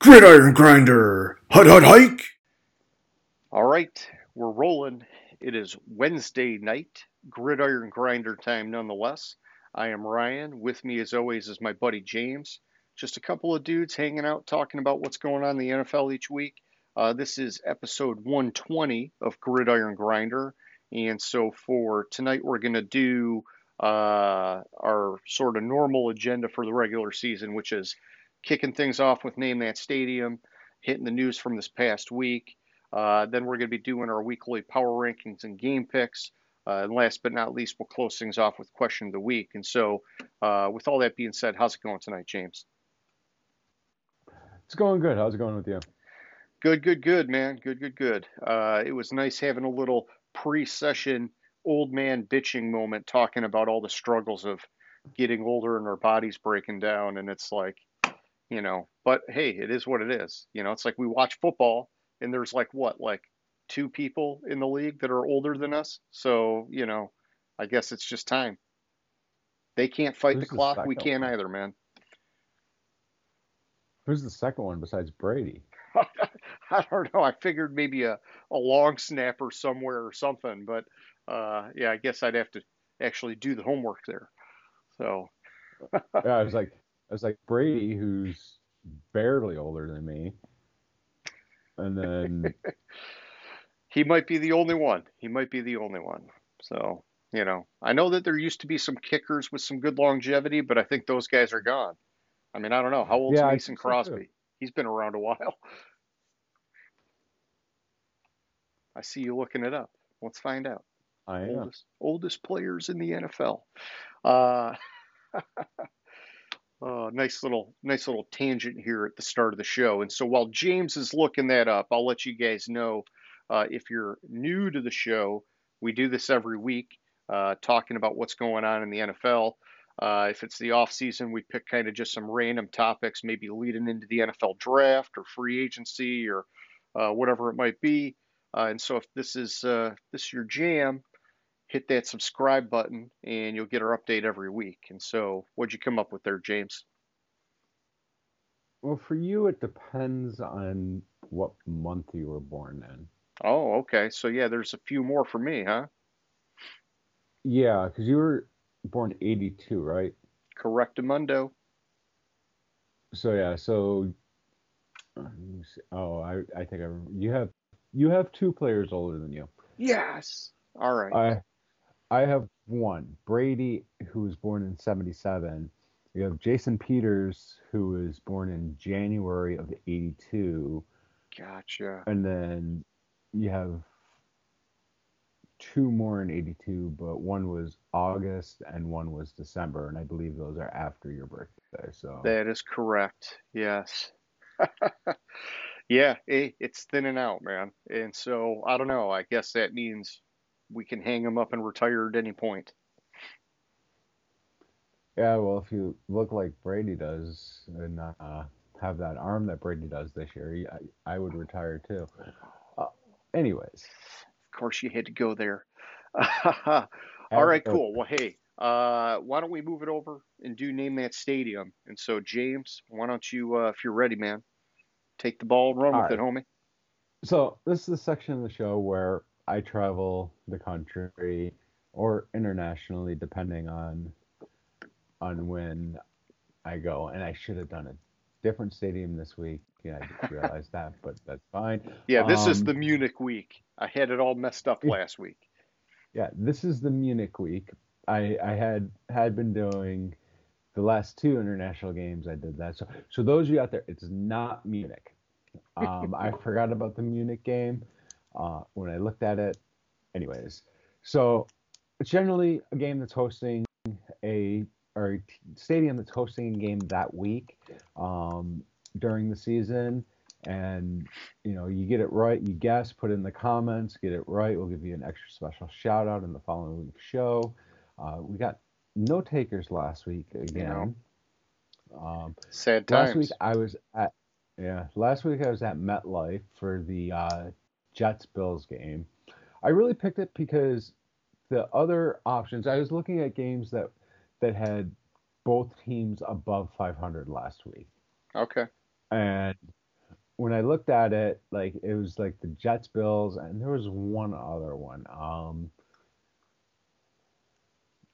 Gridiron Grinder, hut hut hike. All right, we're rolling. It is Wednesday night, Gridiron Grinder time nonetheless. I am Ryan. With me, as always, is my buddy James. Just a couple of dudes hanging out, talking about what's going on in the NFL each week. Uh, this is episode 120 of Gridiron Grinder. And so for tonight, we're going to do uh, our sort of normal agenda for the regular season, which is kicking things off with Name That Stadium, hitting the news from this past week. Uh, then we're going to be doing our weekly power rankings and game picks. Uh, and last but not least, we'll close things off with question of the week. And so, uh, with all that being said, how's it going tonight, James? It's going good. How's it going with you? Good, good, good, man. Good, good, good. Uh, it was nice having a little pre-session old man bitching moment, talking about all the struggles of getting older and our bodies breaking down. And it's like, you know, but hey, it is what it is. You know, it's like we watch football and there's like what, like two people in the league that are older than us. So, you know, I guess it's just time. They can't fight Who's the the clock. We can't either, man. Who's the second one besides Brady? I don't know. I figured maybe a, a long snapper somewhere or something, but uh, yeah, I guess I'd have to actually do the homework there. So, yeah, I was like, I was like Brady, who's barely older than me, and then he might be the only one. He might be the only one. So, you know, I know that there used to be some kickers with some good longevity, but I think those guys are gone. I mean, I don't know. How old's Yeah, Mason so. Crosby? He's been around a while. I see you looking it up. Let's find out. I am. Oldest, oldest players in the NFL. Uh, oh, nice little, nice little tangent here at the start of the show. And so while James is looking that up, I'll let you guys know uh, if you're new to the show, we do this every week, uh, talking about what's going on in the NFL. Uh, if it's the off season, we pick kind of just some random topics, maybe leading into the NFL draft or free agency or uh, whatever it might be. Uh, and so if this is uh, this is your jam, hit that subscribe button and you'll get our update every week. And so, what'd you come up with there, James? Well, for you, it depends on what month you were born in. Oh, okay. So yeah, there's a few more for me, huh? Yeah, because you were born '82, right? Correctamundo. So yeah, so let me see. oh, I I think I remember. you have you have two players older than you. Yes. All right. I I have one, Brady, who was born in 77. You have Jason Peters, who was born in January of 82. Gotcha. And then you have two more in 82, but one was August and one was December. And I believe those are after your birthday. So That is correct. Yes. yeah, it, it's thinning out, man. And so I don't know. I guess that means we can hang him up and retire at any point. yeah, well, if you look like Brady does and uh, have that arm that Brady does this year, I, I would retire too. Uh, anyways. Of course, you had to go there. All right, cool. Well, hey, uh, why don't we move it over and do name that stadium? And so, James, why don't you, uh, if you're ready, man, take the ball and run All with it, homie. So this is the section of the show where I travel the country or internationally, depending on on when I go. And I should have done a different stadium this week. Yeah, I just realized that, but that's fine. Yeah, this is Um, the Munich week. I had it all messed up last week. Yeah, this is the Munich week. I I had had been doing the last two international games. I did that. So so those of you out there, it's not Munich. Um, I forgot about the Munich game uh, when I looked at it. Anyways, so it's generally a game that's hosting a or a stadium that's hosting a game that week um, during the season. And you know, you get it right, you guess, put in the comments, get it right. We'll give you an extra special shout out in the following week's show. Uh, we got no takers last week again. Um, Sad last week I was at yeah, last week I was at MetLife for the uh, Jets Bills game. I really picked it because the other options I was looking at games that that had both teams above 500 last week, Okay. and when I looked at it, like it was like the Jets, Bills, and there was one other one. Um,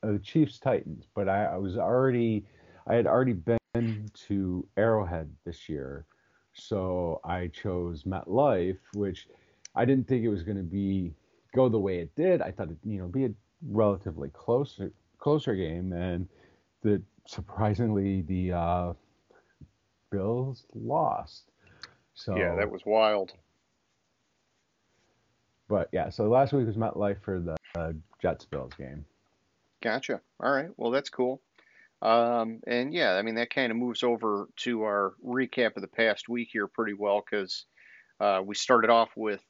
uh, the Chiefs, Titans. But I, I was already, I had already been to Arrowhead this year, so I chose MetLife, which I didn't think it was going to be go the way it did. I thought it, you know, be a relatively closer closer game, and the surprisingly the uh, Bills lost. So yeah, that was wild. But yeah, so last week was MetLife for the uh, Jets Bills game. Gotcha. All right. Well, that's cool. Um, and yeah, I mean that kind of moves over to our recap of the past week here pretty well because uh, we started off with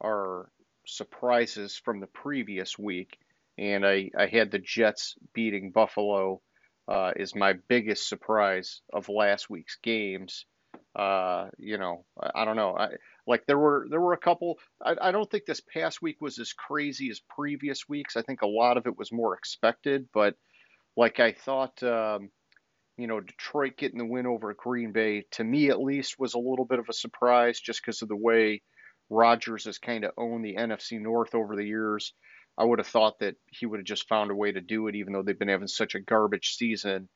our surprises from the previous week, and I, I had the Jets beating Buffalo uh, is my biggest surprise of last week's games. Uh, you know, I, I don't know. I, like there were there were a couple. I, I don't think this past week was as crazy as previous weeks. I think a lot of it was more expected, but like I thought, um, you know, Detroit getting the win over Green Bay to me at least was a little bit of a surprise just because of the way Rodgers has kind of owned the NFC North over the years. I would have thought that he would have just found a way to do it, even though they've been having such a garbage season.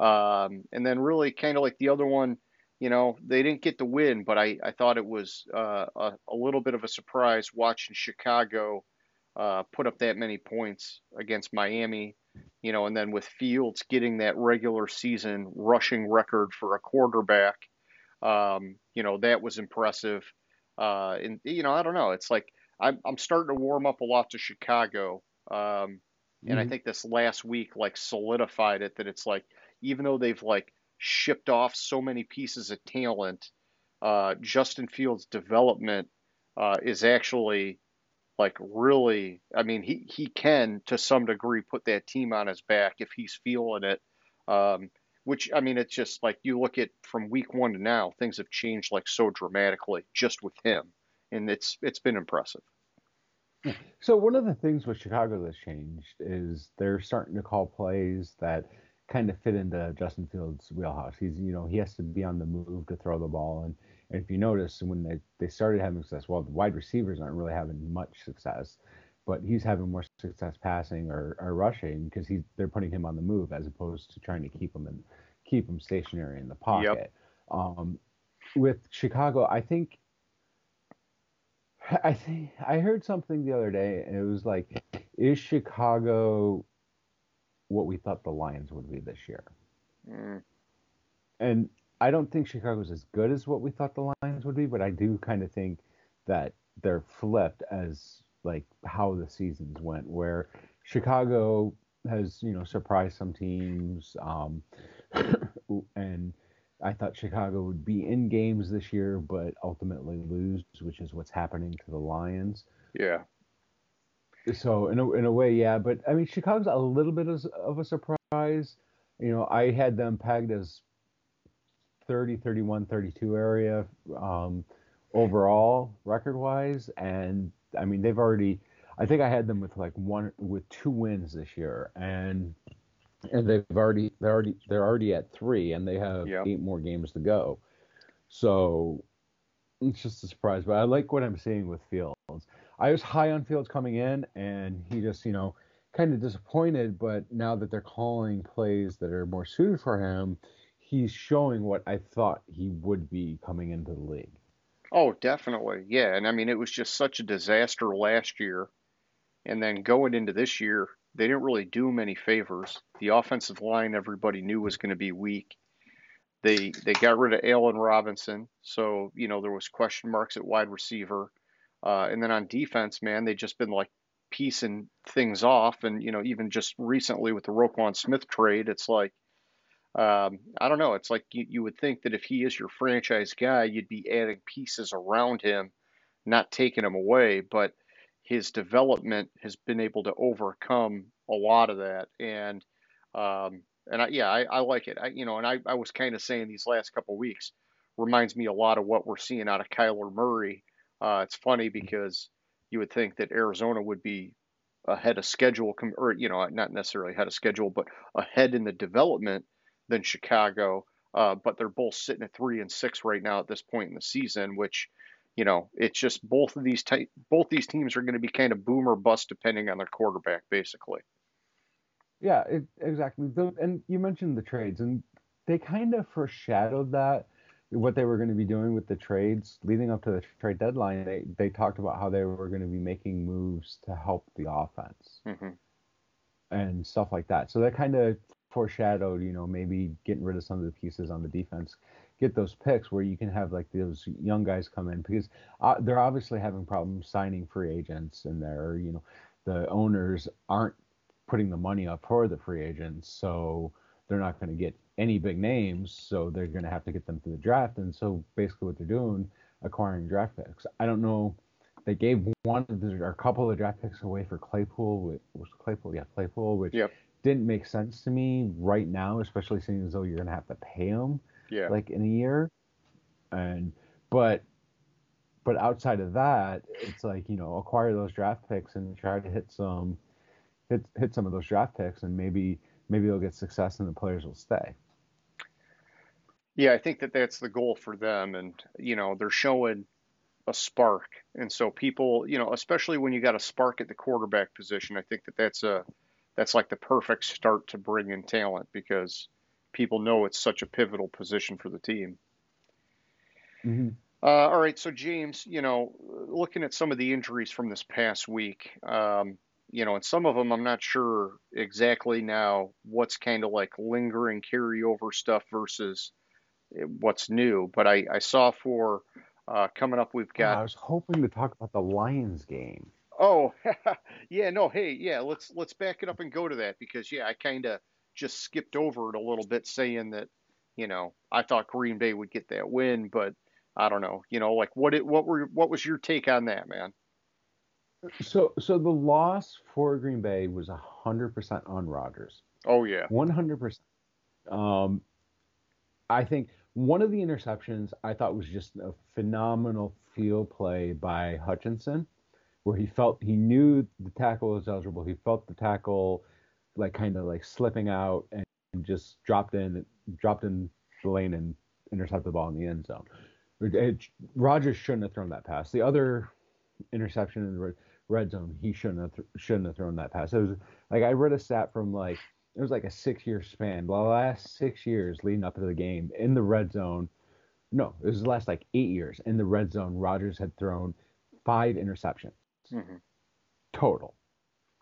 Um, and then really kind of like the other one, you know, they didn't get the win, but I, I thought it was uh, a, a, little bit of a surprise watching Chicago uh, put up that many points against Miami, you know, and then with Fields getting that regular season rushing record for a quarterback, um, you know, that was impressive. Uh, and you know, I don't know. It's like I'm I'm starting to warm up a lot to Chicago, um, and mm-hmm. I think this last week like solidified it that it's like even though they've like shipped off so many pieces of talent, uh, Justin Fields' development uh, is actually like really. I mean, he he can to some degree put that team on his back if he's feeling it. Um, which I mean, it's just like you look at from week one to now, things have changed like so dramatically just with him, and it's it's been impressive. So one of the things with Chicago that's changed is they're starting to call plays that kind of fit into Justin Fields' wheelhouse. He's you know he has to be on the move to throw the ball, and, and if you notice when they they started having success, well, the wide receivers aren't really having much success but he's having more success passing or, or rushing because he's they're putting him on the move as opposed to trying to keep him and keep him stationary in the pocket. Yep. Um, with Chicago, I think I think I heard something the other day, and it was like, is Chicago what we thought the Lions would be this year? Mm. And I don't think Chicago's as good as what we thought the Lions would be, but I do kind of think that they're flipped as like how the seasons went, where Chicago has you know surprised some teams, um, and I thought Chicago would be in games this year, but ultimately lose, which is what's happening to the Lions. Yeah. So in a in a way, yeah, but I mean Chicago's a little bit of, of a surprise. You know, I had them pegged as 30, 31, 32 area um, overall record wise, and I mean, they've already. I think I had them with like one with two wins this year, and and they've already they're already they're already at three, and they have yep. eight more games to go. So it's just a surprise, but I like what I'm seeing with Fields. I was high on Fields coming in, and he just you know kind of disappointed. But now that they're calling plays that are more suited for him, he's showing what I thought he would be coming into the league. Oh, definitely. Yeah. And I mean, it was just such a disaster last year. And then going into this year, they didn't really do him any favors. The offensive line, everybody knew was going to be weak. They they got rid of Allen Robinson, so you know there was question marks at wide receiver, uh, and then on defense, man, they just been like piecing things off, and you know even just recently with the Roquan Smith trade, it's like um, I don't know. It's like you, you would think that if he is your franchise guy, you'd be adding pieces around him, not taking him away. But his development has been able to overcome a lot of that. And um, and I, yeah, I, I like it. I, you know, and I, I was kind of saying these last couple weeks reminds me a lot of what we're seeing out of Kyler Murray. Uh, it's funny because you would think that Arizona would be ahead of schedule, or you know, not necessarily ahead of schedule, but ahead in the development than Chicago. uh, but they're both sitting at three and six right now at this point in the season, which you know, it's just both of these both these teams are going to be kind of boom or bust depending on their quarterback, basically. Yeah, it, exactly. The, and you mentioned the trades, and they kind of foreshadowed that what they were going to be doing with the trades leading up to the trade deadline. They they talked about how they were going to be making moves to help the offense hmm and stuff like that. So that kind of foreshadowed, you know, maybe getting rid of some of the pieces on the defense, get those picks where you can have like those young guys come in because uh, they're obviously having problems signing free agents, and they're you know the owners aren't putting the money up for the free agents, so they're not going to get any big names, so they're going to have to get them through the draft. And so basically, what they're doing, acquiring draft picks. I don't know. They gave one or a couple of draft picks away for Claypool. Was Claypool? Yeah, Claypool, which Yep. Didn't make sense to me right now, especially seeing as though you're going to have to pay him Yeah. like in a year. And but but outside of that, it's like you know acquire those draft picks and try to hit some hit hit some of those draft picks, and maybe maybe they'll get success and the players will stay. Yeah, I think that that's the goal for them, and you know they're showing a spark, and so people, you know, especially when you got a spark at the quarterback position, I think that that's a that's like the perfect start to bring in talent because people know it's such a pivotal position for the team. Mm-hmm. Uh, all right, so James, you know, looking at some of the injuries from this past week, um, you know, and some of them I'm not sure exactly now what's kind of like lingering carryover stuff versus what's new. But I, I saw for uh, coming up, we've got I was hoping to talk about the Lions game. Oh yeah no hey yeah let's let's back it up and go to that because yeah I kind of just skipped over it a little bit saying that you know I thought Green Bay would get that win, but I don't know, you know, like what it what were what was your take on that, man? So so the loss for Green Bay was hundred percent on Rodgers. Oh yeah. One hundred percent. Um, I think one of the interceptions I thought was just a phenomenal field play by Hutchinson, where he felt he knew the tackle was eligible. He felt the tackle like kind of like slipping out and just dropped in, dropped in the lane and intercepted the ball in the end zone. It, it, Rodgers shouldn't have thrown that pass. The other interception in the red, red zone, he shouldn't have th- shouldn't have thrown that pass. It was like I read a stat from like it was like a six year span. The last six years leading up to the game in the red zone, no, it was the last like eight years in the red zone. Rodgers had thrown five interceptions hmm total,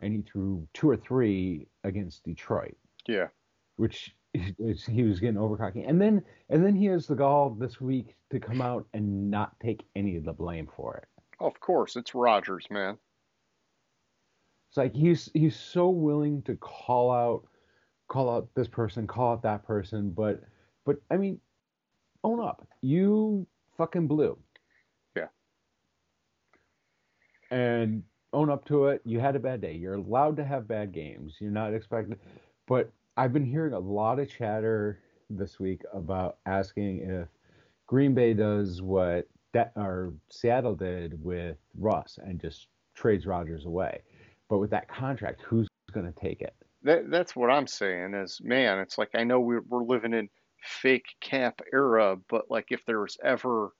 and he threw two or three against Detroit, Yeah. which is, he was getting over cocky. And then and then he has the gall this week to come out and not take any of the blame for it. Of course, it's Rodgers, man. It's like he's he's so willing to call out call out this person, call out that person, but but I mean, own up. You fucking blew. Yeah. And own up to it. You had a bad day. You're allowed to have bad games. You're not expected but I've been hearing a lot of chatter this week about asking if Green Bay does what that or Seattle did with Russ and just trades Rodgers away. But with that contract, who's going to take it? That that's what I'm saying is, man, it's like I know we're we're living in fake cap era, but like if there was ever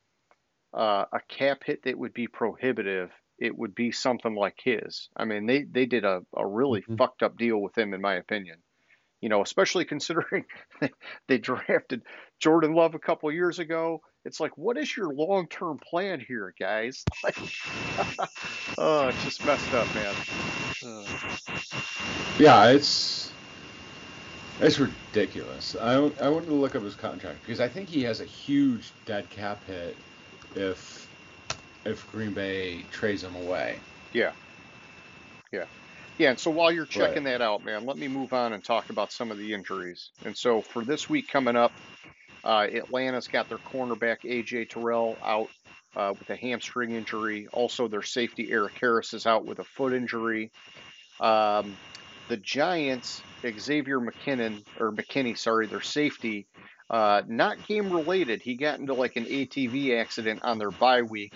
uh, a cap hit that would be prohibitive, it would be something like his. I mean, they they did a, a really Mhm. fucked up deal with him, in my opinion. You know, especially considering they drafted Jordan Love a couple years ago. It's like, what is your long term plan here, guys? Like, oh, it's just messed up, man. Uh, Yeah, it's it's ridiculous. I I wanted to look up his contract because I think he has a huge dead cap hit if if Green Bay trades him away. Yeah. Yeah. Yeah. And so while you're Right. checking that out, man, let me move on and talk about some of the injuries. And so for this week coming up, uh, Atlanta's got their cornerback AJ Terrell out uh, with a hamstring injury. Also, their safety Erik Harris is out with a foot injury. Um, the Giants, Xavier McKinnon or McKinney, sorry, their safety, uh, not game related. He got into like an ATV accident on their bye week,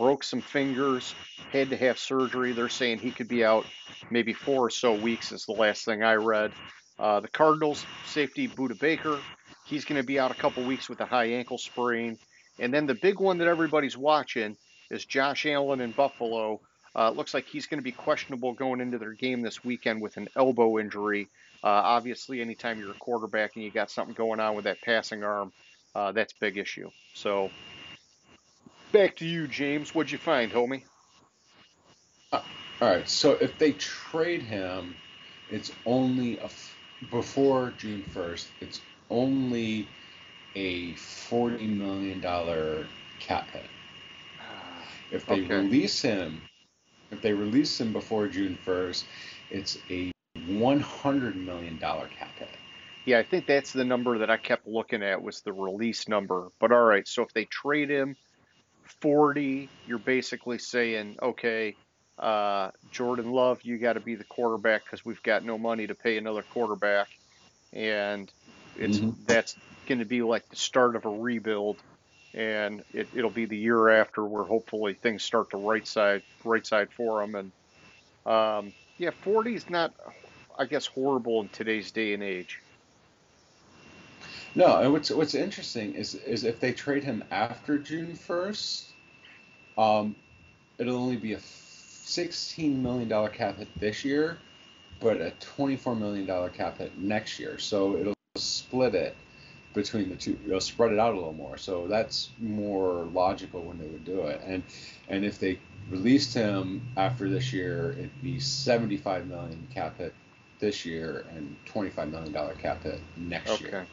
broke some fingers, had to have surgery. They're saying he could be out maybe four or so weeks, is the last thing I read. Uh, the Cardinals safety Budda Baker, he's going to be out a couple weeks with a high ankle sprain. And then the big one that everybody's watching is Josh Allen in Buffalo. Uh, looks like he's going to be questionable going into their game this weekend with an elbow injury. Uh, obviously, anytime you're a quarterback and you got something going on with that passing arm, uh, that's big issue. So, back to you, James. What'd you find, homie? Uh, all right. So if they trade him, it's only a f- before June first. It's only a forty million dollar cap hit. Ah, if they Okay. release him, if they release him before June first, it's a one hundred million dollar cap hit. Yeah, I think that's the number that I kept looking at was the release number. But all right, so if they trade him 40, you're basically saying, okay, uh, Jordan Love, you got to be the quarterback because we've got no money to pay another quarterback, and it's Mhm. that's going to be like the start of a rebuild, and it, it'll be the year after where hopefully things start to right side right side for them. And um, yeah, 40 is not, I guess, horrible in today's day and age. No, and what's what's interesting is is if they trade him after June first, um, it'll only be a sixteen million dollar cap hit this year, but a twenty four million dollar cap hit next year. So it'll split it between the two. It'll spread it out a little more. So that's more logical when they would do it. And and if they released him after this year, it'd be seventy five million cap hit this year and twenty five million dollar cap hit next year.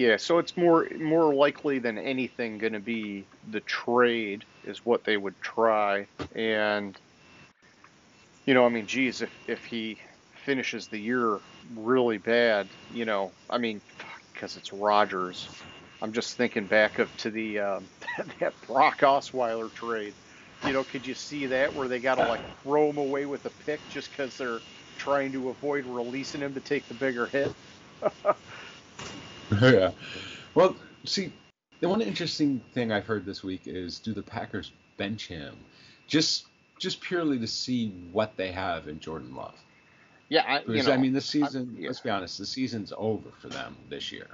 Yeah, so it's more more likely than anything going to be the trade is what they would try, and you know, I mean, geez, if if he finishes the year really bad, you know, I mean, because it's Rodgers, I'm just thinking back up to the um, that Brock Osweiler trade. You know, could you see that where they got to like throw him away with a pick just because they're trying to avoid releasing him to take the bigger hit? yeah. Well, see, the one interesting thing I've heard this week is do the Packers bench him, just just purely to see what they have in Jordan Love? Yeah, I, you Because know, I mean, the season. yeah. Let's be honest, the season's over for them this year.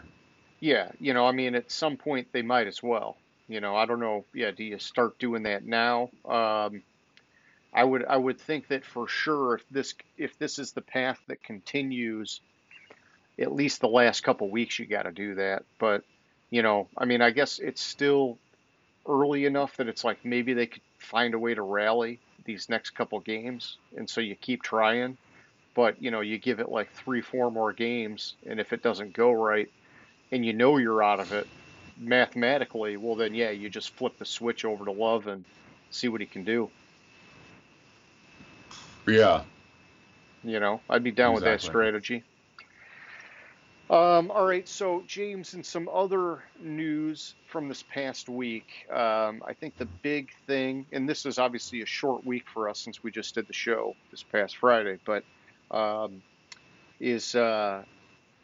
Yeah, you know, I mean, at some point they might as well. You know, I don't know. Yeah, do you start doing that now? Um, I would, I would think that for sure, if this, if this is the path that continues, at least the last couple weeks, you got to do that. But, you know, I mean, I guess it's still early enough that it's like maybe they could find a way to rally these next couple games, and so you keep trying. But you know, you give it like three, four more games, and if it doesn't go right, and you know you're out of it mathematically, well then yeah, you just flip the switch over to Love and see what he can do. Yeah. You know, I'd be down with that strategy. Um, all right, so James, and some other news from this past week. Um, I think the big thing, and this is obviously a short week for us since we just did the show this past Friday, but um, is uh,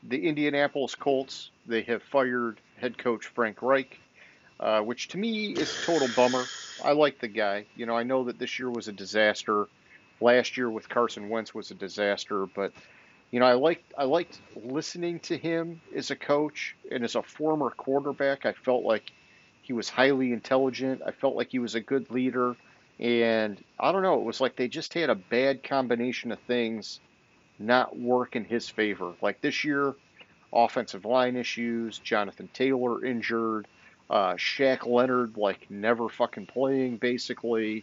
the Indianapolis Colts. They have fired head coach Frank Reich, uh, which to me is a total bummer. I like the guy. You know, I know that this year was a disaster. Last year with Carson Wentz was a disaster, but you know, I liked I liked listening to him as a coach and as a former quarterback. I felt like he was highly intelligent. I felt like he was a good leader, and I don't know. It was like they just had a bad combination of things not work in his favor. Like this year, offensive line issues, Jonathan Taylor injured, uh, Shaq Leonard like never fucking playing basically,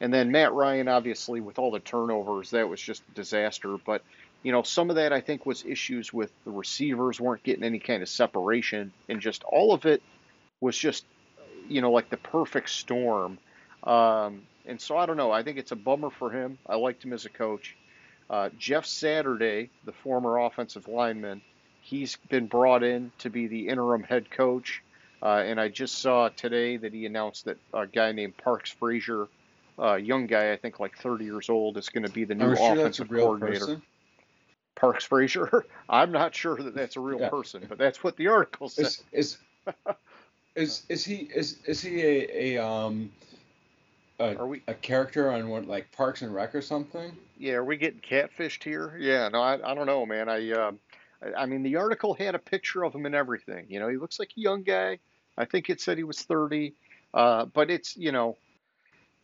and then Matt Ryan obviously with all the turnovers that was just a disaster. But you know some of that I think was issues with the receivers weren't getting any kind of separation, and just all of it was just you know like the perfect storm. Um, and so I don't know. I think it's a bummer for him. I liked him as a coach. Uh, Jeff Saturday, the former offensive lineman, he's been brought in to be the interim head coach. Uh, and I just saw today that he announced that a guy named Parks Frazier, a young guy, I think like 30 years old, is going to be the new Are sure that's a offensive coordinator. person? Parks Frazier. I'm not sure that that's a real Yeah. person, but that's what the article said. Is is is is he is is he a a um a, Are we- a character on what like Parks and Rec or something? Yeah, are we getting catfished here? Yeah, no, I, I don't know, man. I uh, I mean, the article had a picture of him and everything. You know, he looks like a young guy. I think it said he was 30. Uh, but it's, you know,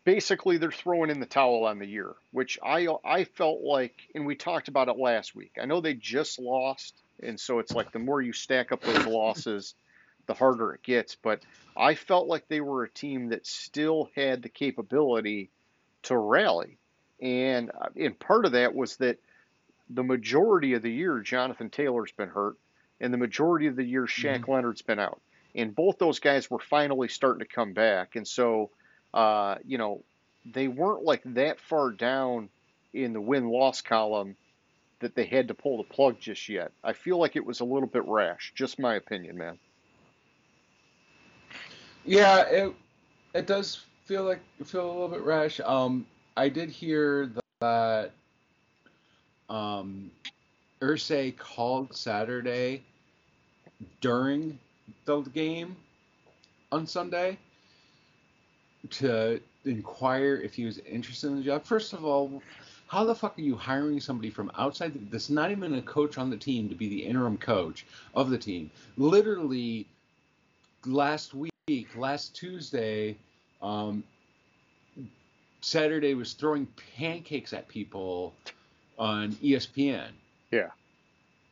basically they're throwing in the towel on the year, which I I felt like, and we talked about it last week. I know they just lost, and so it's like the more you stack up those losses, the harder it gets. But I felt like they were a team that still had the capability to rally, and uh, and part of that was that the majority of the year Jonathan Taylor's been hurt, and the majority of the year Shaq mm-hmm. Leonard's been out, and both those guys were finally starting to come back, and so uh, you know, they weren't like that far down in the win loss column that they had to pull the plug just yet. I feel like it was a little bit rash. Just my opinion, man. Yeah, it it does feel like feel a little bit rash. Um, I did hear that um, Irsay called Saturday during the game on Sunday to inquire if he was interested in the job. First of all, how the fuck are you hiring somebody from outside that's not even a coach on the team to be the interim coach of the team? Literally, last week, last Tuesday, um, Saturday was throwing pancakes at people on ESPN. Yeah.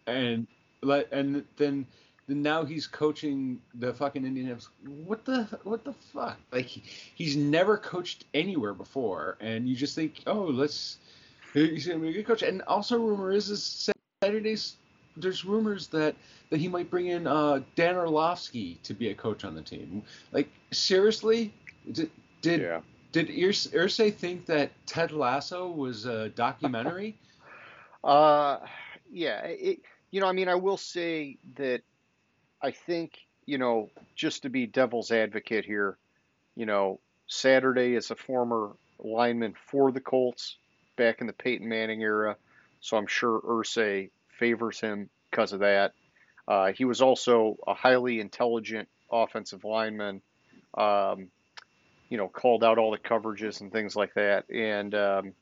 And and then now he's coaching the fucking Indianapolis. What the what the fuck? Like he's never coached anywhere before, and you just think, oh, let's he's gonna be a good coach. And also, rumor is is Saturdays. There's rumors that that he might bring in uh, Dan Orlovsky to be a coach on the team. Like seriously, did did yeah. did Irsay think that Ted Lasso was a documentary? uh, yeah. It, you know, I mean, I will say that I think, you know, just to be devil's advocate here, you know, Saturday is a former lineman for the Colts back in the Peyton Manning era. So I'm sure Irsay favors him because of that. Uh, he was also a highly intelligent offensive lineman. Um, you know, called out all the coverages and things like that. And, um,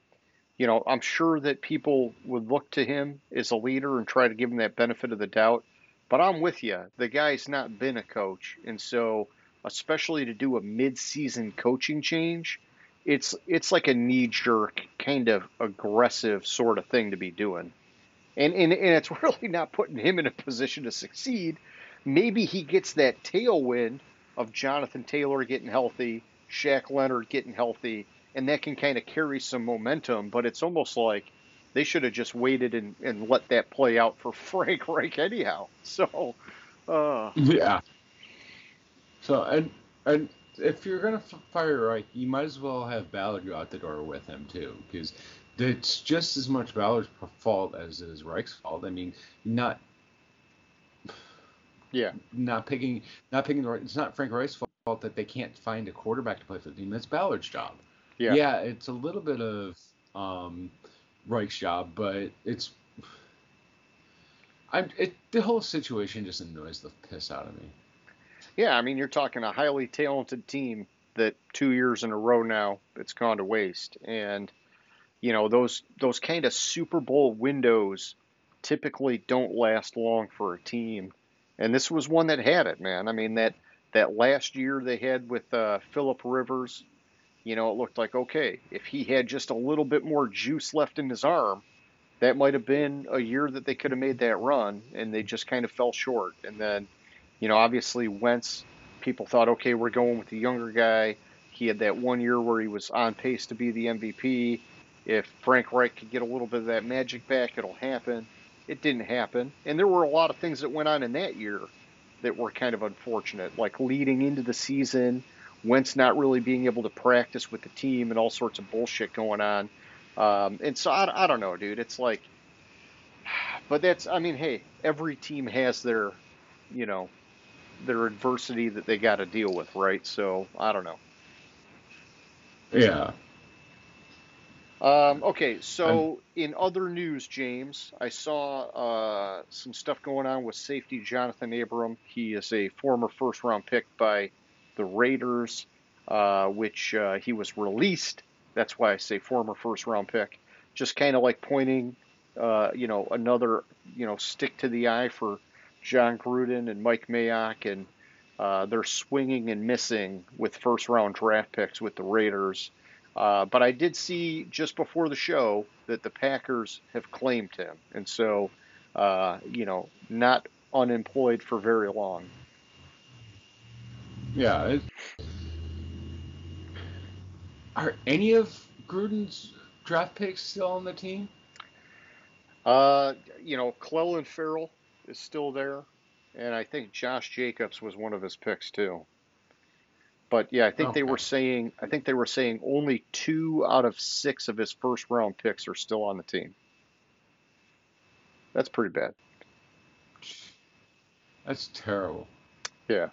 you know, I'm sure that people would look to him as a leader and try to give him that benefit of the doubt. But I'm with you. The guy's not been a coach, and so especially to do a mid-season coaching change, it's it's like a knee-jerk kind of aggressive sort of thing to be doing. And, and and it's really not putting him in a position to succeed. Maybe he gets that tailwind of Jonathan Taylor getting healthy, Shaq Leonard getting healthy, and that can kind of carry some momentum, but it's almost like they should have just waited and, and let that play out for Frank Reich anyhow. So, uh. yeah. So and and if you're gonna fire Reich, you might as well have Ballard go out the door with him too, because it's just as much Ballard's fault as it is Reich's fault. I mean, not. Yeah. Not picking, not picking the right. It's not Frank Reich's fault that they can't find a quarterback to play for the team. That's Ballard's job. Yeah. Yeah, it's a little bit of um, Reich's job, but it's I'm it the whole situation just annoys the piss out of me. Yeah, I mean you're talking a highly talented team that two years in a row now it's gone to waste, and you know those those kind of Super Bowl windows typically don't last long for a team, and this was one that had it, man. I mean that that last year they had with uh, Philip Rivers you know, it looked like, okay, if he had just a little bit more juice left in his arm, that might have been a year that they could have made that run, and they just kind of fell short. And then, you know, obviously Wentz, people thought, okay, we're going with the younger guy. He had that one year where he was on pace to be the MVP. If Frank Reich could get a little bit of that magic back, it'll happen. It didn't happen. And there were a lot of things that went on in that year that were kind of unfortunate, like leading into the season – Wentz not really being able to practice with the team and all sorts of bullshit going on. Um, and so I, I don't know, dude. It's like, but that's, I mean, hey, every team has their, you know, their adversity that they got to deal with, right? So I don't know. Yeah. Um, okay, so in other news, James, I saw uh, some stuff going on with safety Johnathan Abram. He is a former first round pick by the Raiders, uh, which uh, he was released. That's why I say former first round pick. Just kind of like pointing uh, you know, another, you know, stick to the eye for Jon Gruden and Mike Mayock, and uh, they're swinging and missing with first round draft picks with the Raiders. Uh, but I did see just before the show that the Packers have claimed him, and so, uh, you know, not unemployed for very long. Yeah. It, are any of Gruden's draft picks still on the team? Uh, you know, Clelin Ferrell is still there, and I think Josh Jacobs was one of his picks too. But yeah, I think they were saying I think they were saying only two out of six of his first round picks are still on the team. That's pretty bad. That's terrible. Yeah,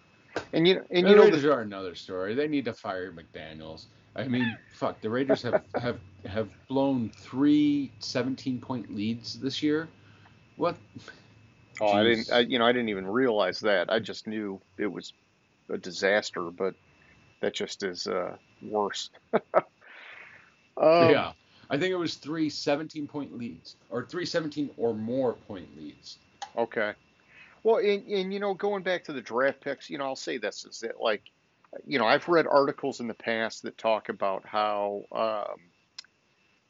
and you and the you know Raiders the, are another story. They need to fire McDaniels. I mean, fuck, the Raiders have, have, have blown three 17 point leads this year. What? oh I didn't I, you know I didn't even realize that. I just knew it was a disaster, but that just is uh, worse. um, yeah. I think it was three 17 point leads, or three 17 or more point leads. Okay. Well, and, and you know, going back to the draft picks, you know, I'll say this is that like, you know, I've read articles in the past that talk about how, um,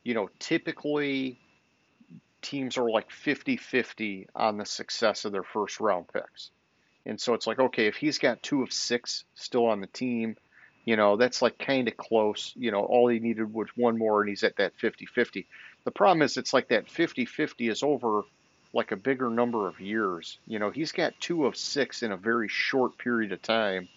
you know, typically teams are like 50-50 on the success of their first round picks. And so it's like, okay, if he's got two of six still on the team, you know, that's like kind of close. You know, all he needed was one more and he's at that 50-50. The problem is it's like that 50-50 is over like a bigger number of years. You know, he's got two of six in a very short period of time,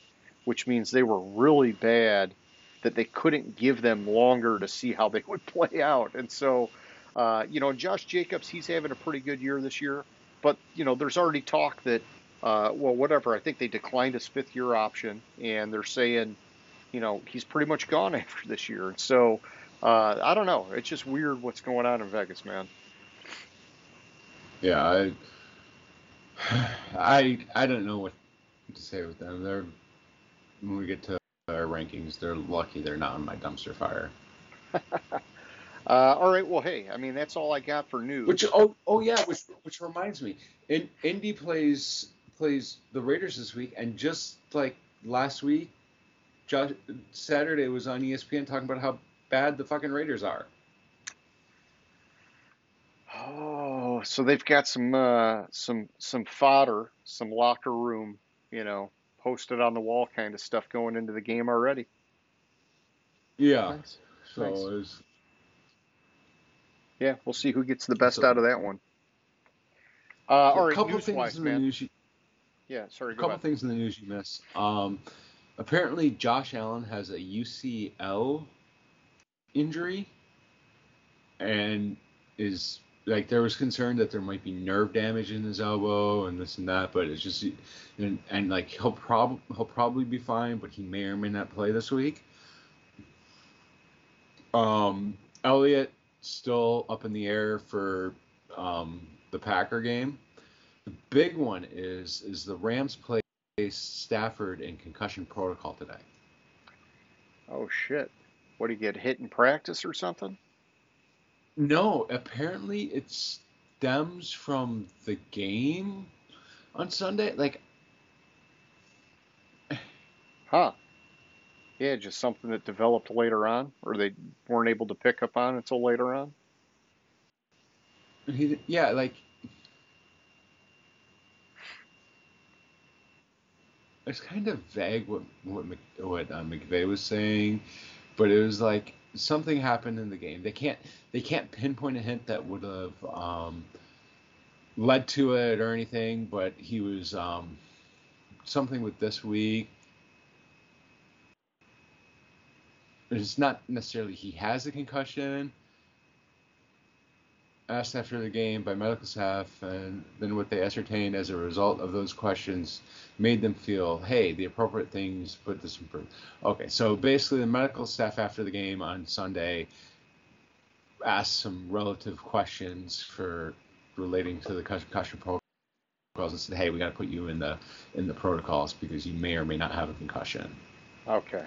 which means they were really bad that they couldn't give them longer to see how they would play out. And so, uh, you know, Josh Jacobs, he's having a pretty good year this year, but, you know, there's already talk that, uh, well, whatever, I think they declined his fifth year option and they're saying, you know, he's pretty much gone after this year. And so, uh, I don't know. It's just weird what's going on in Vegas, man. Yeah, I, I, I don't know what to say with them. They're when we get to our rankings, they're lucky they're not on my dumpster fire. Uh, all right. Well, hey, I mean, that's all I got for news. Which oh oh yeah, which which reminds me, in Indy plays plays the Raiders this week, and just like last week, Josh, Saturday was on ESPN talking about how bad the fucking Raiders are. Oh, so they've got some uh, some some fodder, some locker room, you know, posted on the wall kind of stuff going into the game already. Yeah, Nice. so nice. it was, Yeah, we'll see who gets the best So- out of that one. Uh, so all a couple news things wise, in the news. You, Yeah, sorry, a couple ahead. things in the news you missed. Um, apparently Josh Allen has a UCL injury, and is like there was concern that there might be nerve damage in his elbow and this and that, but it's just and, and like he'll prob he'll probably be fine, but he may or may not play this week. Um, Elliott still up in the air for um, the Packer game. The big one is is the Rams play Stafford in concussion protocol today. Oh shit! What do you get hit in practice or something? No, apparently it stems from the game on Sunday. Like, Huh? Yeah, just something that developed later on, or they weren't able to pick up on until later on. yeah, like it's kind of vague what what Mc, what uh, McVay was saying, but it was like something happened in the game. They can't they can't pinpoint a hint that would have um, led to it or anything, but he was um, something with this week. It's not necessarily he has a concussion. Asked after the game by medical staff, and then what they ascertained as a result of those questions made them feel, hey, the appropriate things put this in proof. Okay, so basically, the medical staff after the game on Sunday asked some relative questions for relating to the concussion protocols and said, hey, we got to put you in the in the protocols because you may or may not have a concussion. Okay.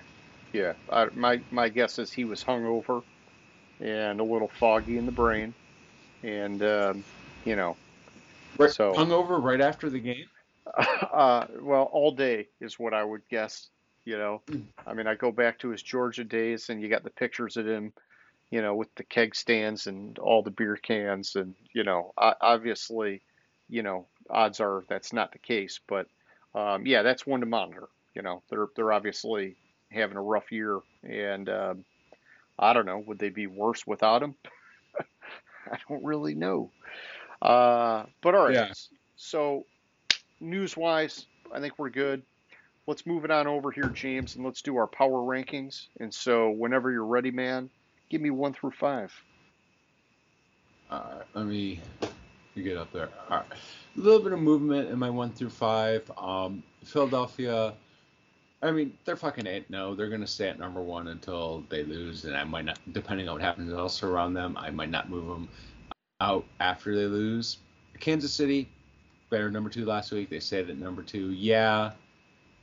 Yeah. I, my my guess is he was hungover and a little foggy in the brain, and um, you know, Right, So- hungover right after the game. uh, well, all day is what I would guess. You know, Mm. I mean, I go back to his Georgia days, and you got the pictures of him, you know, with the keg stands and all the beer cans, and you know, obviously, you know, odds are that's not the case, but um, yeah, that's one to monitor. You know, they're they're obviously having a rough year, and um, I don't know, would they be worse without him? I don't really know. Uh, but all right, Yeah. so news wise, I think we're good. Let's move it on over here, James, and let's do our power rankings. And so, whenever you're ready, man, give me one through five. All right, let me you get up there. All right, a little bit of movement in my one through five. Um, Philadelphia. I mean, they're fucking eight. No, they're gonna stay at number one until they lose, and I might not, depending on what happens else around them, I might not move them out after they lose. Kansas City, better number two last week. They stayed at number two. Yeah,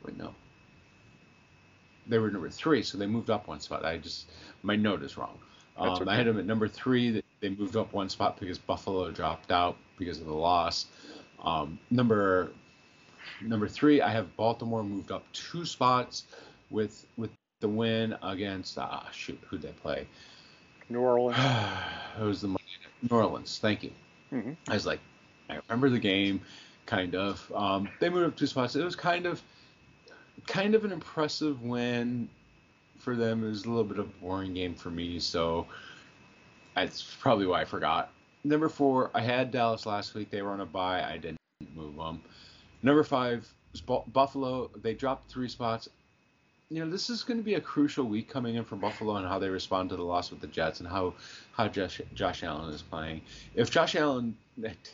wait, no, they were number three, so they moved up one spot. I just my note is wrong. Um, okay. I had them at number three. They- They moved up one spot because Buffalo dropped out because of the loss. Um, number number three, I have Baltimore moved up two spots with with the win against ah shoot who'd they play? New Orleans. it was the New Orleans. Thank you. Mhm. I was like, I remember the game, kind of. Um, they moved up two spots. It was kind of, kind of an impressive win for them. It was a little bit of a boring game for me, so that's probably why I forgot. Number four, I had Dallas last week. They were on a bye. I didn't move them. Number five Buffalo. They dropped three spots. You know, this is going to be a crucial week coming in from Buffalo and how they respond to the loss with the Jets and how how Josh, Josh Allen is playing. If Josh Allen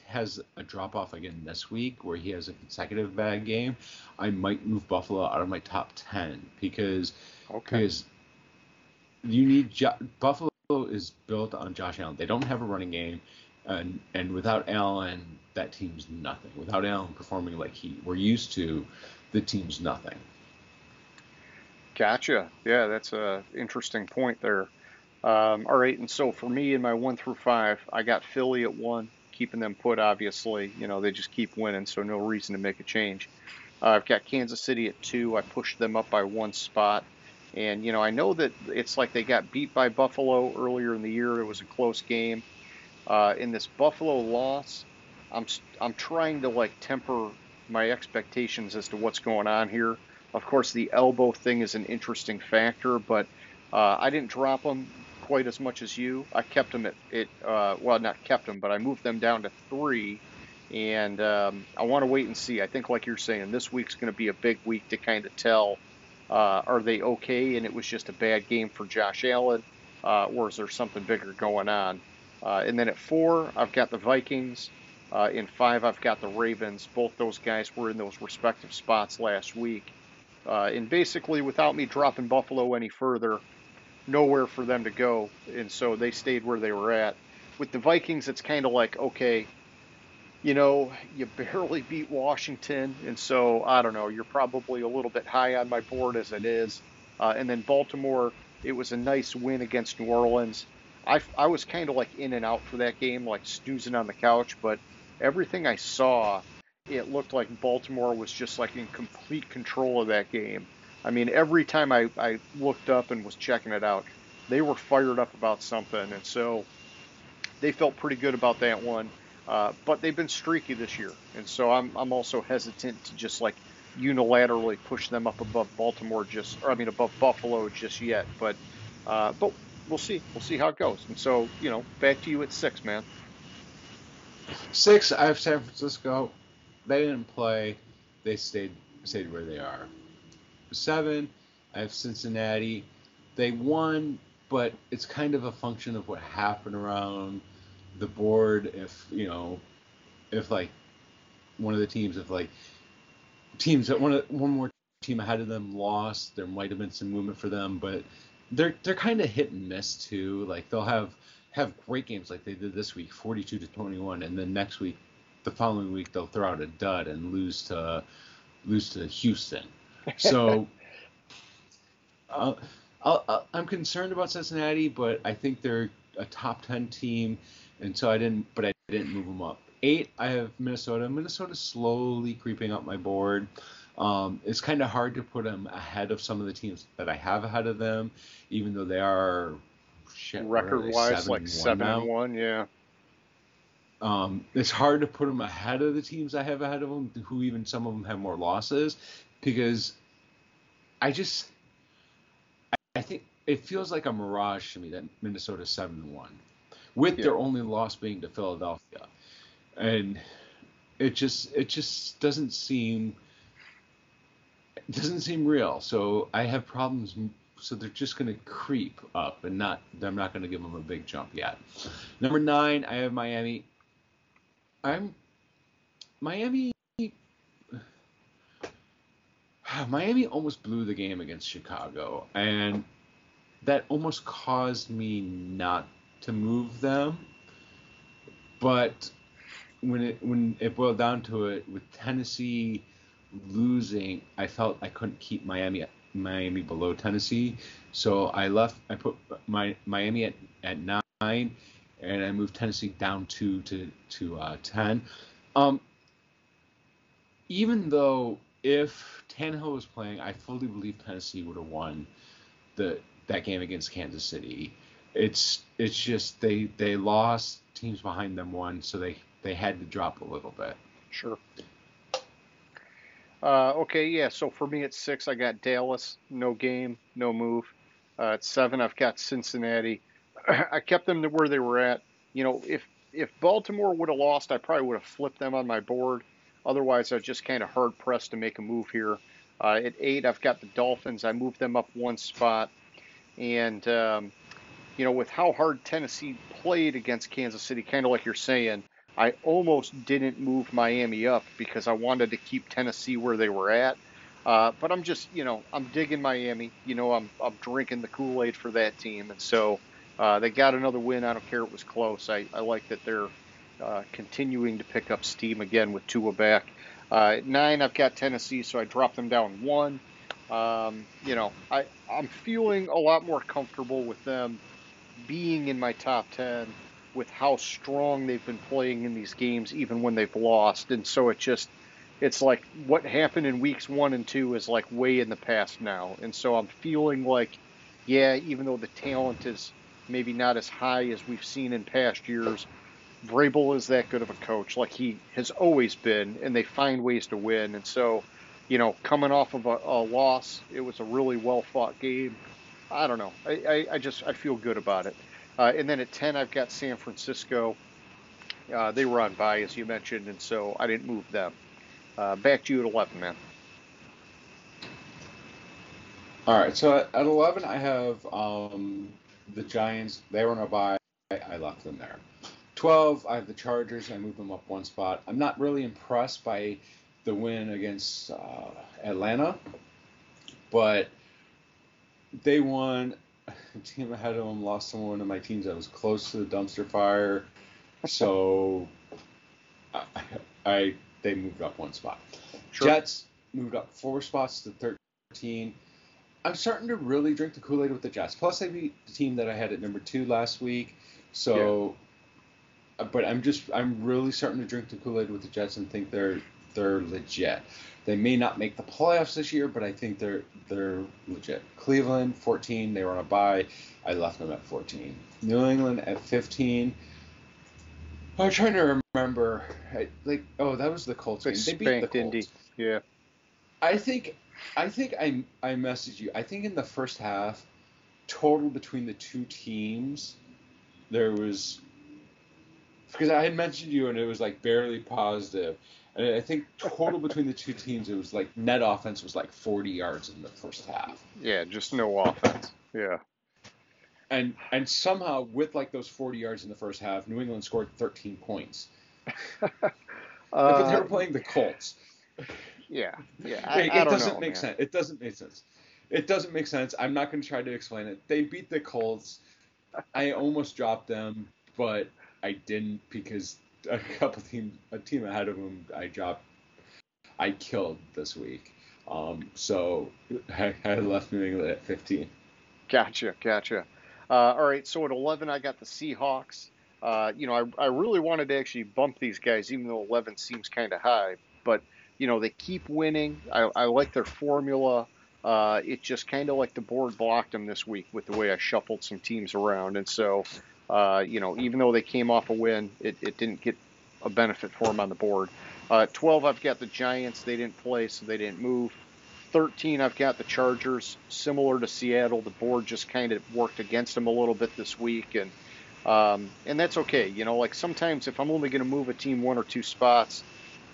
has a drop off again this week where he has a consecutive bad game, I might move Buffalo out of my top 10 because Okay. because you need jo- Buffalo is built on Josh Allen. They don't have a running game, and and without Allen, that team's nothing. Without Allen performing like he we're used to, the team's nothing. Gotcha. Yeah, that's a interesting point there. Um, all right, and so for me in my one through five, I got Philly at one, keeping them put. Obviously, you know they just keep winning, so no reason to make a change. Uh, I've got Kansas City at two. I pushed them up by one spot, and you know I know that it's like they got beat by Buffalo earlier in the year. It was a close game. Uh, in this Buffalo loss, I'm I'm trying to like temper my expectations as to what's going on here. Of course, the elbow thing is an interesting factor, but uh, I didn't drop them quite as much as you. I kept them at it. Uh, well, not kept them, but I moved them down to three, and um, I want to wait and see. I think, like you're saying, this week's going to be a big week to kind of tell uh, are they okay, and it was just a bad game for Josh Allen, uh, or is there something bigger going on? Uh, and then at four, I've got the Vikings. Uh, in five, I've got the Ravens. Both those guys were in those respective spots last week. Uh, and basically, without me dropping Buffalo any further, nowhere for them to go. And so they stayed where they were at. With the Vikings, it's kind of like, okay, you know, you barely beat Washington. And so, I don't know, you're probably a little bit high on my board as it is. Uh, and then Baltimore, it was a nice win against New Orleans. I, I was kind of like in and out for that game, like snoozing on the couch, but everything I saw, it looked like Baltimore was just like in complete control of that game. I mean, every time I, I looked up and was checking it out, they were fired up about something. And so they felt pretty good about that one. Uh, but they've been streaky this year. And so I'm, I'm also hesitant to just like unilaterally push them up above Baltimore just, or I mean, above Buffalo just yet. But, uh, but we'll see. We'll see how it goes. And so, you know, back to you at six, man. Six, I have San Francisco. They didn't play. They stayed stayed where they are. Seven, I have Cincinnati. They won, but it's kind of a function of what happened around the board. If you know, if like one of the teams, if like teams that one one more team ahead of them lost, there might have been some movement for them, but they're they're kind of hit and miss too. Like they'll have have great games like they did this week, 42 to 21, and then next week, the following week they'll throw out a dud and lose to lose to Houston. So uh, I'll, I'll, I'm concerned about Cincinnati, but I think they're a top 10 team. and so I didn't. But I didn't move them up. Eight, I have Minnesota. Minnesota's slowly creeping up my board. Um, it's kind of hard to put them ahead of some of the teams that I have ahead of them, even though they are shit, Record they, wise, seven like seven and one. Yeah. Um, it's hard to put them ahead of the teams I have ahead of them, who even some of them have more losses, because I just I, I think it feels like a mirage to me that Minnesota's seven and one, with Yeah. their only loss being to Philadelphia, and it just it just doesn't seem it doesn't seem real. So I have problems. So they're just going to creep up, and not. I'm not going to give them a big jump yet. Number nine, I have Miami. I'm Miami. Miami almost blew the game against Chicago, and that almost caused me not to move them. But when it when it boiled down to it, with Tennessee losing, I felt I couldn't keep Miami Miami below Tennessee, so I left. I put my Miami at, at nine, and I moved Tennessee down two to to uh, ten. Um, even though if Tannehill was playing, I fully believe Tennessee would have won the that game against Kansas City. It's it's just they they lost, teams behind them won, so they they had to drop a little bit. Sure. Uh, okay, yeah. So for me at six, I got Dallas, no game, no move. Uh, at seven, I've got Cincinnati. I kept them to where they were at. You know, if if Baltimore would have lost, I probably would have flipped them on my board. Otherwise, I was just kind of hard pressed to make a move here. Uh, at eight, I've got the Dolphins. I moved them up one spot, and um, you know, with how hard Tennessee played against Kansas City, kind of like you're saying, I almost didn't move Miami up because I wanted to keep Tennessee where they were at. Uh, but I'm just, you know, I'm digging Miami. You know, I'm, I'm drinking the Kool Aid for that team. And so uh, they got another win. I don't care it was close. I, I like that they're uh, continuing to pick up steam again with Tua back. Uh, nine, I've got Tennessee, so I dropped them down one. Um, you know, I, I'm feeling a lot more comfortable with them being in my top 10 with how strong they've been playing in these games, even when they've lost. And so it just, it's like what happened in weeks one and two is like way in the past now. And so I'm feeling like, yeah, even though the talent is maybe not as high as we've seen in past years, Vrabel is that good of a coach, like he has always been, and they find ways to win. And so, you know, coming off of a, a loss, it was a really well fought game. I don't know. I, I, I just I feel good about it. Uh, and then at 10, I've got San Francisco. Uh, they were on bye, as you mentioned, and so I didn't move them. Uh, back to you at 11, man. All right, so at, at 11, I have um, the Giants. They were on a bye. I, I left them there. 12, I have the Chargers. I moved them up one spot. I'm not really impressed by the win against uh, Atlanta, but they won. Team ahead of them lost to one of my teams that was close to the dumpster fire, so I, I they moved up one spot. Sure. Jets moved up four spots to 13. I'm starting to really drink the Kool Aid with the Jets. Plus, they beat the team that I had at number two last week. So, uh, but I'm just I'm really starting to drink the Kool Aid with the Jets and think they're they're legit. They may not make the playoffs this year, but I think they're they're legit. Cleveland 14, they were on a bye. I left them at 14. New England at 15. I'm trying to remember. I, like, oh, that was the Colts They. They beat the Indy. Colts. Yeah. I think I think I I messaged you. I think in the first half, total between the two teams, there was because I had mentioned you and it was like barely positive. I think total between the two teams, it was like net offense was like 40 yards in the first half. Yeah, just no offense. Yeah. And and somehow with like those 40 yards in the first half, New England scored 13 points. but they Uh, were playing the Colts. yeah. Yeah. I, it, I it doesn't know, make man. sense. It doesn't make sense. It doesn't make sense. I'm not going to try to explain it. They beat the Colts. I almost dropped them, but I didn't because a couple teams, a team ahead of them, I dropped. I killed this week. Um, so I, I left New England at 15. Gotcha, gotcha. Uh, all right, so at 11, I got the Seahawks. Uh, you know, I, I really wanted to actually bump these guys, even though 11 seems kind of high. But, you know, they keep winning. I, I like their formula. Uh, it just kind of like the board blocked them this week with the way I shuffled some teams around. And so, uh, you know, even though they came off a win, it, it didn't get a benefit for them on the board. Uh, 12, I've got the Giants. They didn't play, so they didn't move. 13, I've got the Chargers. Similar to Seattle, the board just kind of worked against them a little bit this week, and um, and that's okay. You know, like sometimes if I'm only going to move a team one or two spots,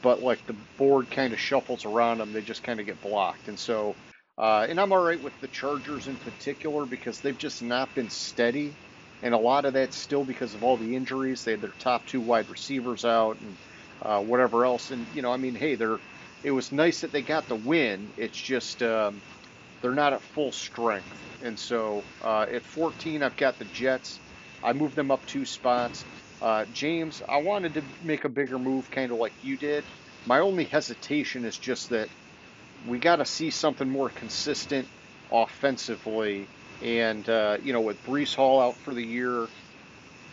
but like the board kind of shuffles around them, they just kind of get blocked, and so. Uh, and I'm all right with the Chargers in particular because they've just not been steady, and a lot of that's still because of all the injuries. They had their top two wide receivers out, and uh, whatever else. And you know, I mean, hey, they're it was nice that they got the win. It's just um, they're not at full strength. And so uh, at 14, I've got the Jets. I moved them up two spots. Uh, James, I wanted to make a bigger move, kind of like you did. My only hesitation is just that we got to see something more consistent offensively. And, uh, you know, with Breece Hall out for the year,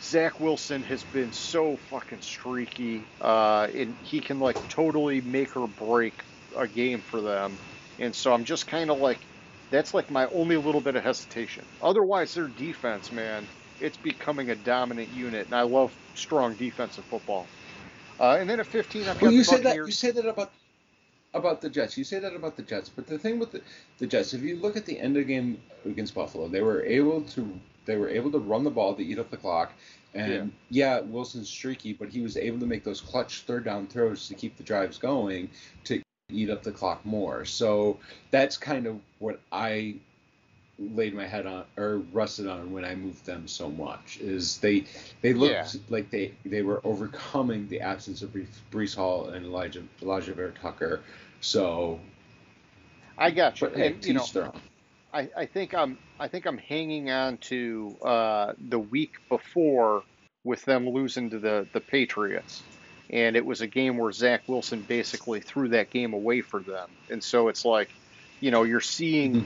Zach Wilson has been so fucking streaky, uh, and he can like totally make or break a game for them. And so I'm just kind of like, that's like my only little bit of hesitation. Otherwise, their defense, man, it's becoming a dominant unit, and I love strong defensive football. Uh, and then at 15, I've got well, you say that you say that about about the Jets. You say that about the Jets, but the thing with the, the Jets, if you look at the end of the game against Buffalo, they were able to they were able to run the ball to eat up the clock. And yeah. Wilson's streaky, but he was able to make those clutch third down throws to keep the drives going to eat up the clock more. So that's kind of what I laid my head on or rusted on when I moved them so much is they they looked Yeah. like they they were overcoming the absence of Bre- Breece Hall and Elijah Elijah Vera Tucker. So, I got you. but hey, and, you know, teach their own. I, I think I'm I think I'm hanging on to uh, the week before with them losing to the the Patriots, and it was a game where Zach Wilson basically threw that game away for them, and so it's like, you know, you're seeing, Mhm.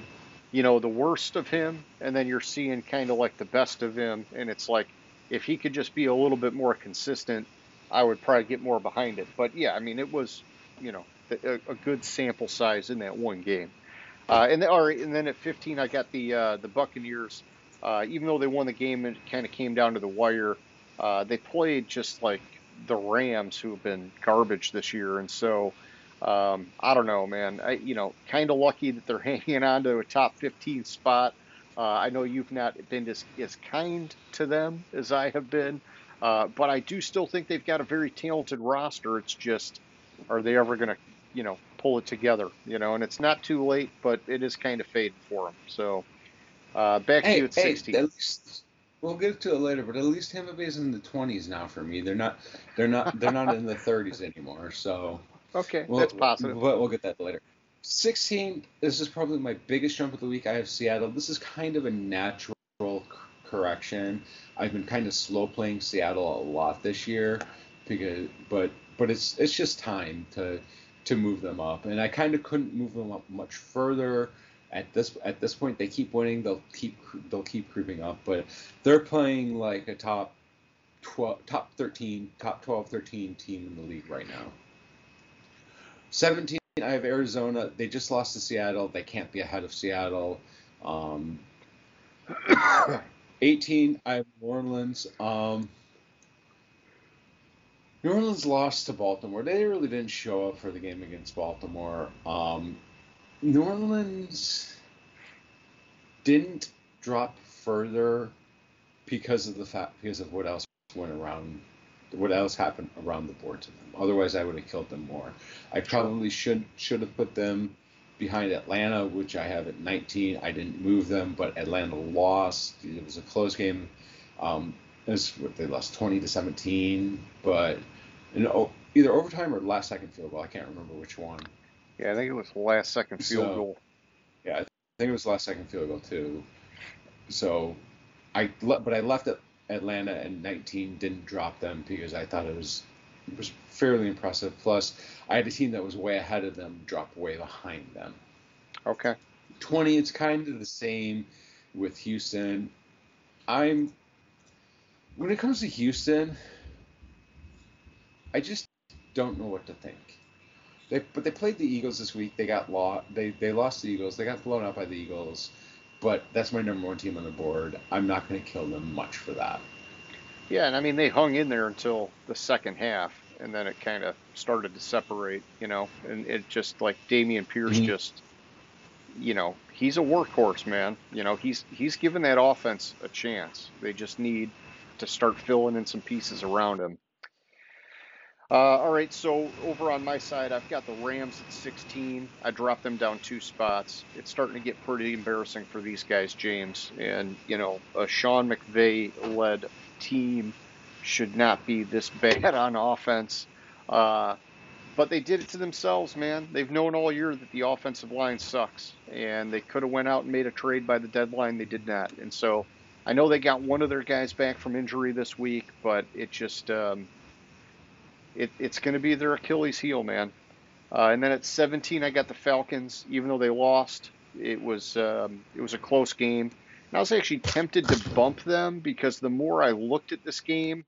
You know, the worst of him, and then you're seeing kind of like the best of him, and it's like, if he could just be a little bit more consistent, I would probably get more behind it. But yeah, I mean, it was, you know, a, a good sample size in that one game. Uh, and then, right, and then at 15, I got the uh, the Buccaneers. Uh, even though they won the game, and it kind of came down to the wire. Uh, they played just like the Rams, who have been garbage this year, and so um, I don't know, man. I, you know, kind of lucky that they're hanging on to a top 15 spot. Uh, I know you've not been as, as kind to them as I have been, uh, but I do still think they've got a very talented roster. It's just, are they ever going to, you know, pull it together? You know, and it's not too late, but it is kind of faded for them. So uh, back to Hey, you at hey, 16. at least we'll get to it later, but at least Tampa Bay's in the 20s now for me. They're not they're not they're not in the 30s anymore. So Okay, Well, that's positive. But we'll get that later. 16, this is probably my biggest jump of the week. I have Seattle. This is kind of a natural correction. I've been kind of slow playing Seattle a lot this year because but but it's it's just time to to move them up. And I kind of couldn't move them up much further at this at this point. They keep winning, they'll keep they'll keep creeping up, but they're playing like a top 12 top 13, top 12 13 team in the league right now. 17, I have Arizona. They just lost to Seattle. They can't be ahead of Seattle. Um, 18, I have New Orleans. Um, New Orleans lost to Baltimore. They really didn't show up for the game against Baltimore. Um, New Orleans didn't drop further because of the fact because of what else went around what else happened around the board to them. Otherwise, I would have killed them more. I probably should should have put them behind Atlanta, which I have at 19. I didn't move them, but Atlanta lost. It was a close game. Um, what, they lost 20 to 17, but you know, either overtime or last second field goal. I can't remember which one. Yeah, I think it was last second field So- goal. Yeah, I think it was last second field goal too. So I le- but I left it Atlanta at 19, didn't drop them because I thought it was it was fairly impressive. Plus, I had a team that was way ahead of them drop way behind them. Okay. 20, it's kind of the same with Houston. I'm when it comes to Houston, I just don't know what to think. They but they played the Eagles this week. They got lost. They they lost the Eagles. They got blown out by the Eagles. But that's my number one team on the board. I'm not going to kill them much for that. Yeah, and I mean they hung in there until the second half, and then it kind of started to separate, you know, and it just like Dameon Pierce Mhm. just, you know, he's a workhorse, man. You know, he's he's given that offense a chance. They just need to start filling in some pieces around him. Uh, all right, so over on my side, I've got the Rams at 16. I dropped them down two spots. It's starting to get pretty embarrassing for these guys, James. And, you know, a Sean McVay led team should not be this bad on offense. Uh, but they did it to themselves, man. They've known all year that the offensive line sucks, and they could have went out and made a trade by the deadline. They did not, and so I know they got one of their guys back from injury this week, but it just um, it, it's going to be their Achilles heel, man. Uh, and then at 17, I got the Falcons. Even though they lost, it was um, it was a close game. And I was actually tempted to bump them because the more I looked at this game,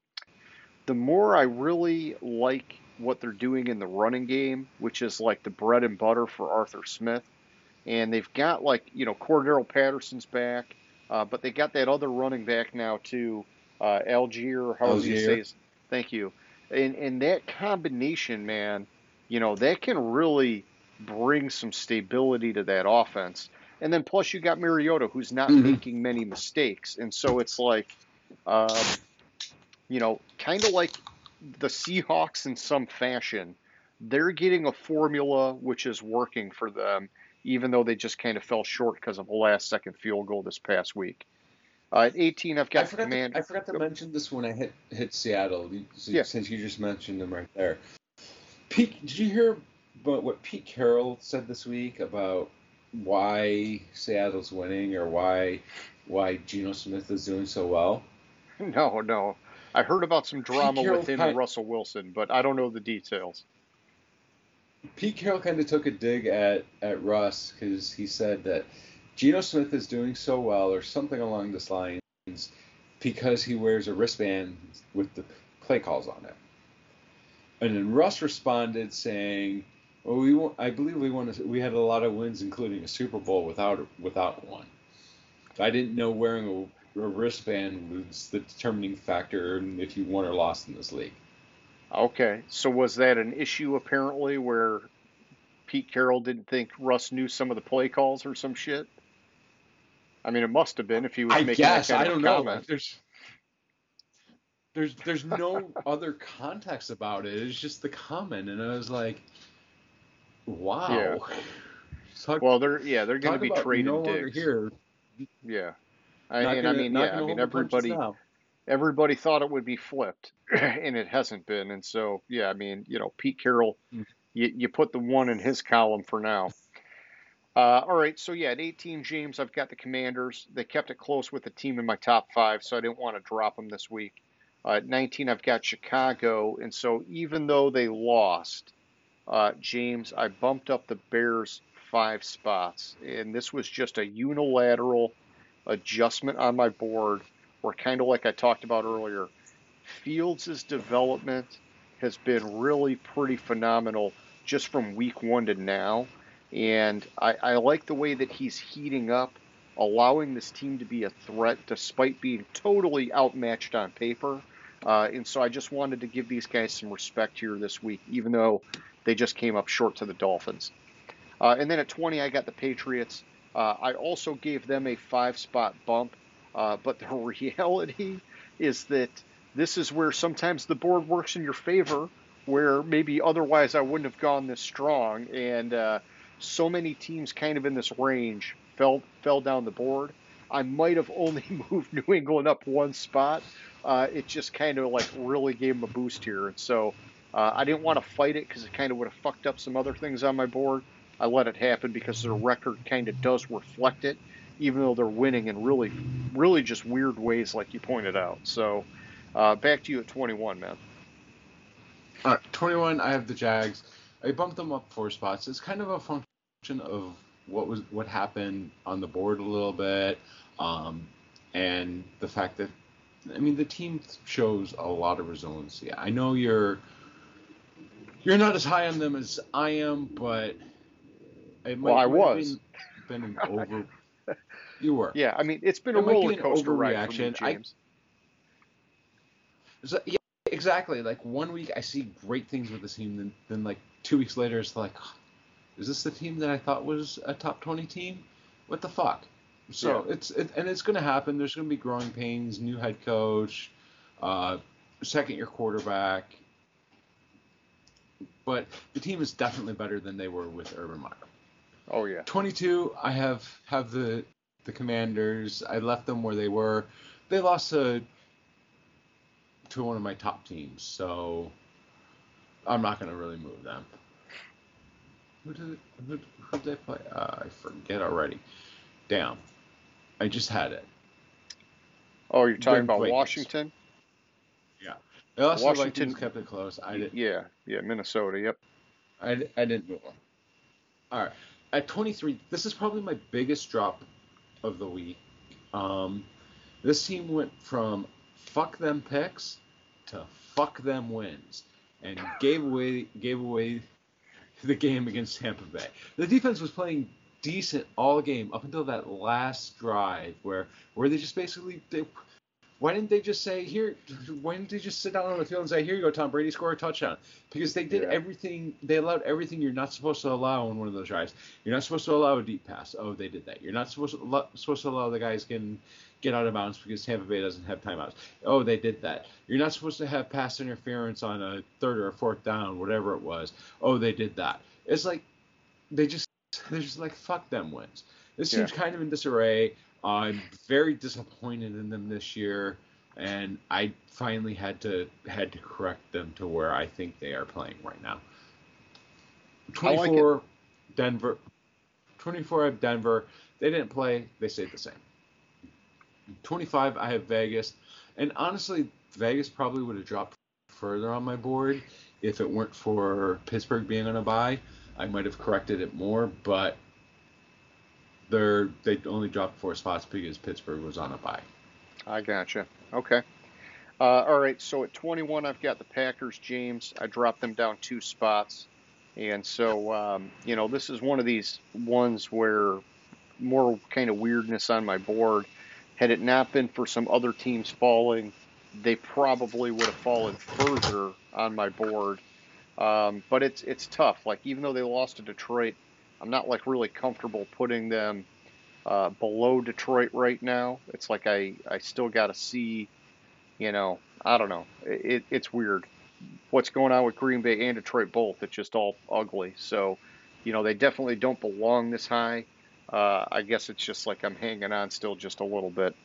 the more I really like what they're doing in the running game, which is like the bread and butter for Arthur Smith. And they've got like you know Cordarrelle Patterson's back, uh, but they got that other running back now too, uh, Allgeier, however you Allgeier. say his. Thank you. And and that combination, man, you know that can really bring some stability to that offense. And then plus you got Mariota, who's not Mhm. making many mistakes, and so it's like, um, you know, kind of like the Seahawks in some fashion. They're getting a formula which is working for them, even though they just kind of fell short because of a last second field goal this past week. Uh, at 18, I've got the forgot, command. to, I forgot to mention this when I hit hit Seattle. so- Yeah. Since you just mentioned them right there. Pete, did you hear about what Pete Carroll said this week about why Seattle's winning or why why Geno Smith is doing so well? No, no. I heard about some drama Carroll with him kind- and Russell Wilson, but I don't know the details. Pete Carroll kind of took a dig at at Russ because he said that Geno Smith is doing so well or something along this lines because he wears a wristband with the play calls on it. And then Russ responded saying, "Well, we won, I believe we won. A, we had a lot of wins, including a Super Bowl without without one. I didn't know wearing a, a wristband was the determining factor if you won or lost in this league." Okay, so was that an issue apparently where Pete Carroll didn't think Russ knew some of the play calls or some shit? I mean, it must have been if he was I making guess that kind I of don't know. comment. There's there's there's no other context about it. It's just the comment, and I was like, wow. Yeah. Talk, Well, they're yeah, they're going to be trading no longer digs. here. Yeah, I, Not and gonna- I mean, yeah, I mean, hold the punches everybody everybody thought it would be flipped, and it hasn't been. And so, yeah, I mean, you know, Pete Carroll, Mm. you, you put the one in his column for now. Uh, all right, so yeah, at 18, James, I've got the Commanders. They kept it close with the team in my top five, so I didn't want to drop them this week. Uh, at 19, I've got Chicago, and so even though they lost, uh, James, I bumped up the Bears five spots, and this was just a unilateral adjustment on my board, where kind of like I talked about earlier, Fields' development has been really pretty phenomenal just from week one to now. And I, I like the way that he's heating up, allowing this team to be a threat despite being totally outmatched on paper. Uh, and so I just wanted to give these guys some respect here this week, even though they just came up short to the Dolphins. Uh, and then at 20, I got the Patriots. Uh, I also gave them a five spot bump. Uh, but the reality is that this is where sometimes the board works in your favor, where maybe otherwise I wouldn't have gone this strong. And uh, so many teams kind of in this range fell fell down the board. I might have only moved New England up one spot. Uh, it just kind of like really gave them a boost here. And so uh, I didn't want to fight it because it kind of would have fucked up some other things on my board. I let it happen because their record kind of does reflect it, even though they're winning in really, really just weird ways, like you pointed out. So uh, back to you at 21, man. All right, 21. I have the Jags. I bumped them up four spots. It's kind of a function of what was what happened on the board a little bit, um, and the fact that I mean, the team shows a lot of resiliency. I know you're you're not as high on them as I am, but it might, Well, I was. Been, been an over. you were. Yeah, I mean, it's been It a roller coaster ride for me, overreaction. I- James. So, yeah, exactly. Like one week I see great things with the team, then then like two weeks later it's like, is this the team that I thought was a top twenty team? What the fuck? So it's it, and it's going to happen. There's going to be growing pains. New head coach, uh, second year quarterback. But the team is definitely better than they were with Urban Meyer. Oh yeah. 22, I have have the the Commanders. I left them where they were. They lost to to one of my top teams, so I'm not going to really move them. Who did who, who they play? Uh, I forget already. Damn, I just had it. Oh, you're talking about. Washington? They lost to the Washington- Vikings, kept it close. I did. Yeah, yeah, Minnesota. Yep. I, I didn't move on. All right. At 23, this is probably my biggest drop of the week. Um, this team went from fuck them picks to fuck them wins and gave away gave away the game against Tampa Bay. The defense was playing decent all game up until that last drive where where they just basically they, why didn't they just say here why didn't they just sit down on the field and say here you go Tom Brady score a touchdown because they did Yeah. everything they allowed everything you're not supposed to allow on one of those drives you're not supposed to allow a deep pass oh they did that you're not supposed to allow, supposed to allow the guys getting get out of bounds because Tampa Bay doesn't have timeouts oh they did that you're not supposed to have pass interference on a third or a fourth down whatever it was oh they did that it's like they just they're just like fuck them wins this Yeah. team's kind of in disarray I'm very disappointed in them this year, and I finally had to had to correct them to where I think they are playing right now. I like 24 Denver 24 I have Denver. They didn't play, they stayed the same. 25 I have Vegas. And honestly, Vegas probably would have dropped further on my board if it weren't for Pittsburgh being on a bye. I might have corrected it more, but they're they only dropped four spots because Pittsburgh was on a bye. I gotcha. Okay. Uh, all right. So at 21, I've got the Packers, James. I dropped them down two spots. And so, um, you know, this is one of these ones where more kind of weirdness on my board. Had it not been for some other teams falling, they probably would have fallen further on my board. Um, but it's it's tough. Like even though they lost to Detroit, I'm not like really comfortable putting them uh, below Detroit right now. It's like I, I still got to see, you know, I don't know. It, it's weird. What's going on with Green Bay and Detroit both? It's just all ugly. So, you know, they definitely don't belong this high. Uh, I guess it's just like I'm hanging on still just a little bit.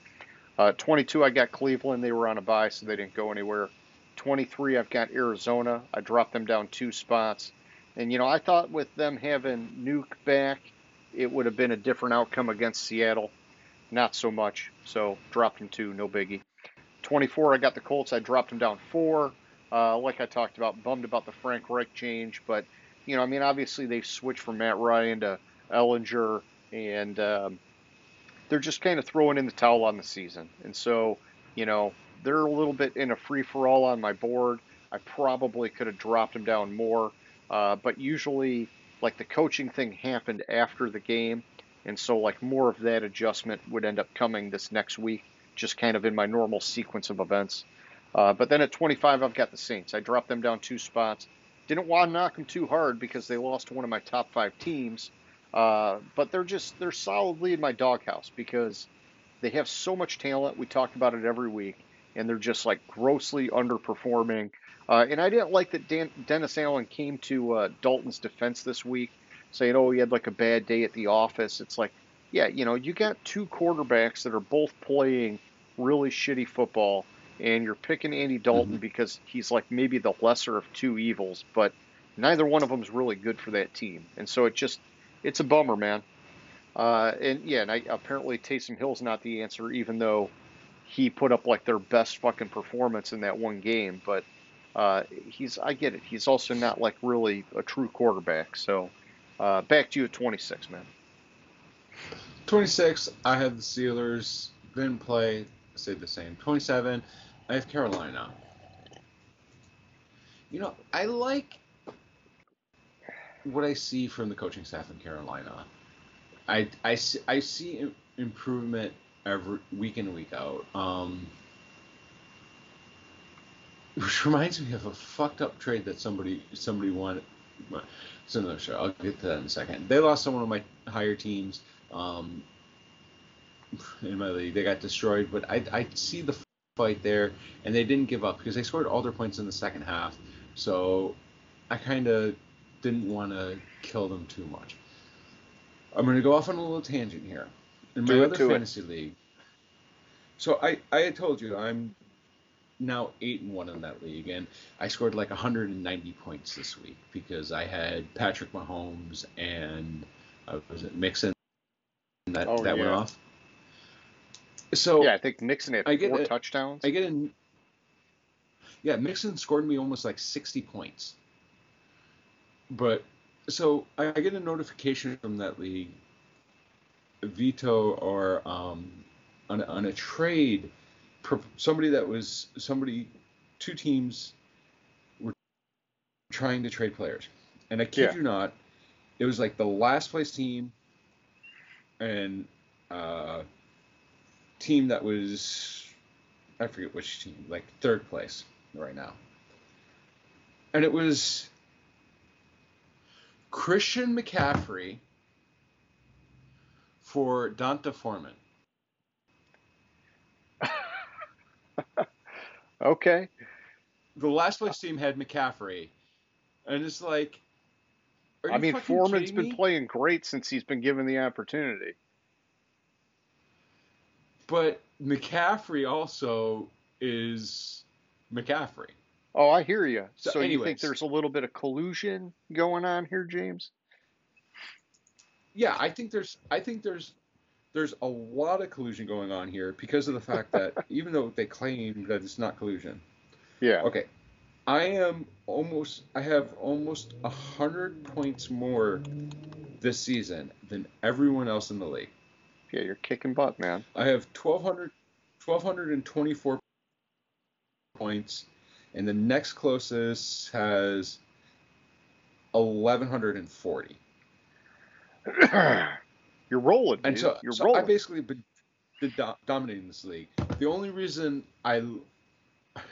Uh, 22, I got Cleveland. They were on a bye, so they didn't go anywhere. 23, I've got Arizona. I dropped them down two spots. And, you know, I thought with them having Nuke back, it would have been a different outcome against Seattle. Not so much. So dropped them two, no biggie. 24, I got the Colts. I dropped them down four. Uh, like I talked about, bummed about the Frank Reich change, but you know, I mean, obviously they've switched from Matt Ryan to Ehlinger, and um, they're just kind of throwing in the towel on the season. And so, you know, they're a little bit in a free for all on my board. I probably could have dropped them down more, uh, but usually, like the coaching thing happened after the game, and so like more of that adjustment would end up coming this next week, just kind of in my normal sequence of events. Uh, but then at 25, I've got the Saints. I dropped them down two spots. Didn't want to knock them too hard because they lost to one of my top five teams. Uh, but they're just they're solidly in my doghouse because they have so much talent. We talk about it every week, and they're just like grossly underperforming. Uh, and I didn't like that Dan, Dennis Allen came to uh, Dalton's defense this week, saying, "Oh, he had like a bad day at the office." It's like, yeah, you know, you got two quarterbacks that are both playing really shitty football, and you're picking Andy Dalton because he's like maybe the lesser of two evils, but neither one of them is really good for that team, and so it just it's a bummer, man. Uh, and yeah, and I, apparently Taysom Hill's not the answer, even though he put up like their best fucking performance in that one game. But uh, he's I get it. He's also not like really a true quarterback. So uh, back to you at 26, man. 26, I have the Steelers. Didn't play. say the same. 27, I have Carolina. You know, I like what I see from the coaching staff in Carolina. I, I, I see improvement every week in and week out. Um, which reminds me of a fucked up trade that somebody somebody well, It's another show. I'll get to that in a second. They lost someone one of my higher teams um, in my league. They got destroyed, but I, I see the fight there, and they didn't give up because they scored all their points in the second half. So I kind of didn't want to kill them too much. I'm going to go off on a little tangent here. In my other to it. fantasy league, so I, I had told you I'm now eight and one in that league, and I scored like 190 points this week because I had Patrick Mahomes and uh, was it Mixon that Oh, that went off. So yeah, I think Mixon had I get four it. touchdowns. I get in. Yeah, Mixon scored me almost like 60 points. But so I get a notification from that league, veto or um, on a, on a trade, somebody that was somebody, two teams were trying to trade players, and I kid Yeah. you not, it was like the last place team, and uh, team that was I forget which team, like third place right now. And it was Christian McCaffrey for D'Onta Foreman. Okay. The last place team had McCaffrey, and it's like, are I mean, Foreman's been playing great since he's been given the opportunity. But McCaffrey also is McCaffrey. Oh, I hear you. So So, you think there's a little bit of collusion going on here, James? Yeah, I think there's I think there's there's a lot of collusion going on here because of the fact that even though they claim that it's not collusion. Yeah. Okay. I am almost I have almost a hundred points more this season than everyone else in the league. Yeah, you're kicking butt, man. I have 1200 1224 points and the next closest has 1140. you're rolling, dude. And so, you're so rolling. I basically been, been do- dominating this league. The only reason I,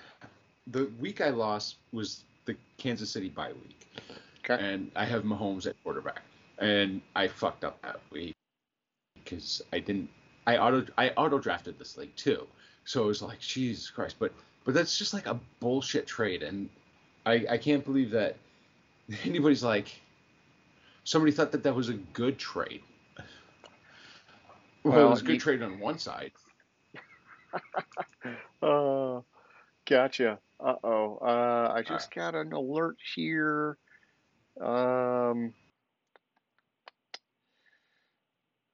the week I lost was the Kansas City bye week, Okay. and I have Mahomes at quarterback, and I fucked up that week because I didn't. I auto I auto drafted this league too, so it was like Jesus Christ. But but that's just like a bullshit trade, and I I can't believe that anybody's like somebody thought that that was a good trade. Well, it was a good you- trade on one side. Uh, gotcha. Uh oh. Uh, I just got an alert here. Um.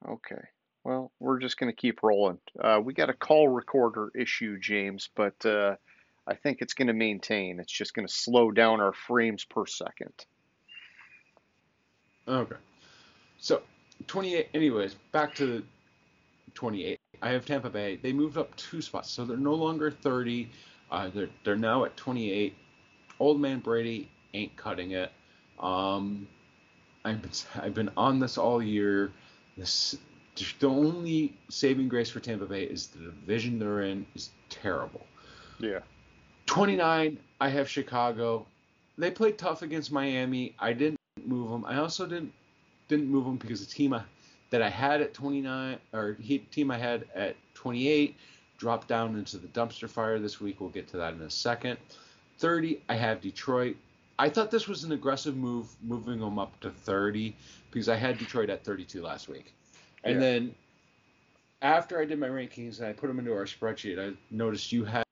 Okay. Well, we're just going to keep rolling. Uh, we got a call recorder issue, James, but uh, I think it's going to maintain. It's just going to slow down our frames per second. Okay. So, 28. Anyways, back to 28. I have Tampa Bay. They moved up two spots, so they're no longer 30. Uh, they're they're now at 28. Old man Brady ain't cutting it. Um, I've been I've been on this all year. This the only saving grace for Tampa Bay is the division they're in is terrible. Yeah. 29, I have Chicago. They played tough against Miami. I didn't move them. I also didn't didn't move them because the team I, that I had at 29 or he, team I had at 28 dropped down into the dumpster fire this week. We'll get to that in a second. 30, I have Detroit. I thought this was an aggressive move, moving them up to 30 because I had Detroit at 32 last week. And Yeah. then after I did my rankings and I put them into our spreadsheet, I noticed you had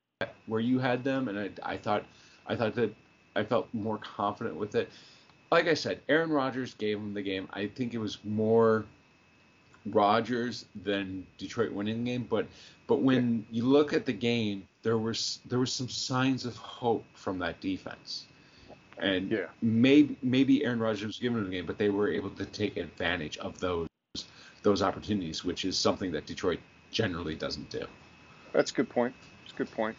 where you had them, and I, I thought I thought that I felt more confident with it. Like I said, Aaron Rodgers gave him the game. I think it was more Rodgers than Detroit winning the game, but but when you look at the game, there was there was some signs of hope from that defense. And Yeah. maybe maybe Aaron Rodgers was given the game, but they were able to take advantage of those those opportunities, which is something that Detroit generally doesn't do. That's a good point. That's a good point.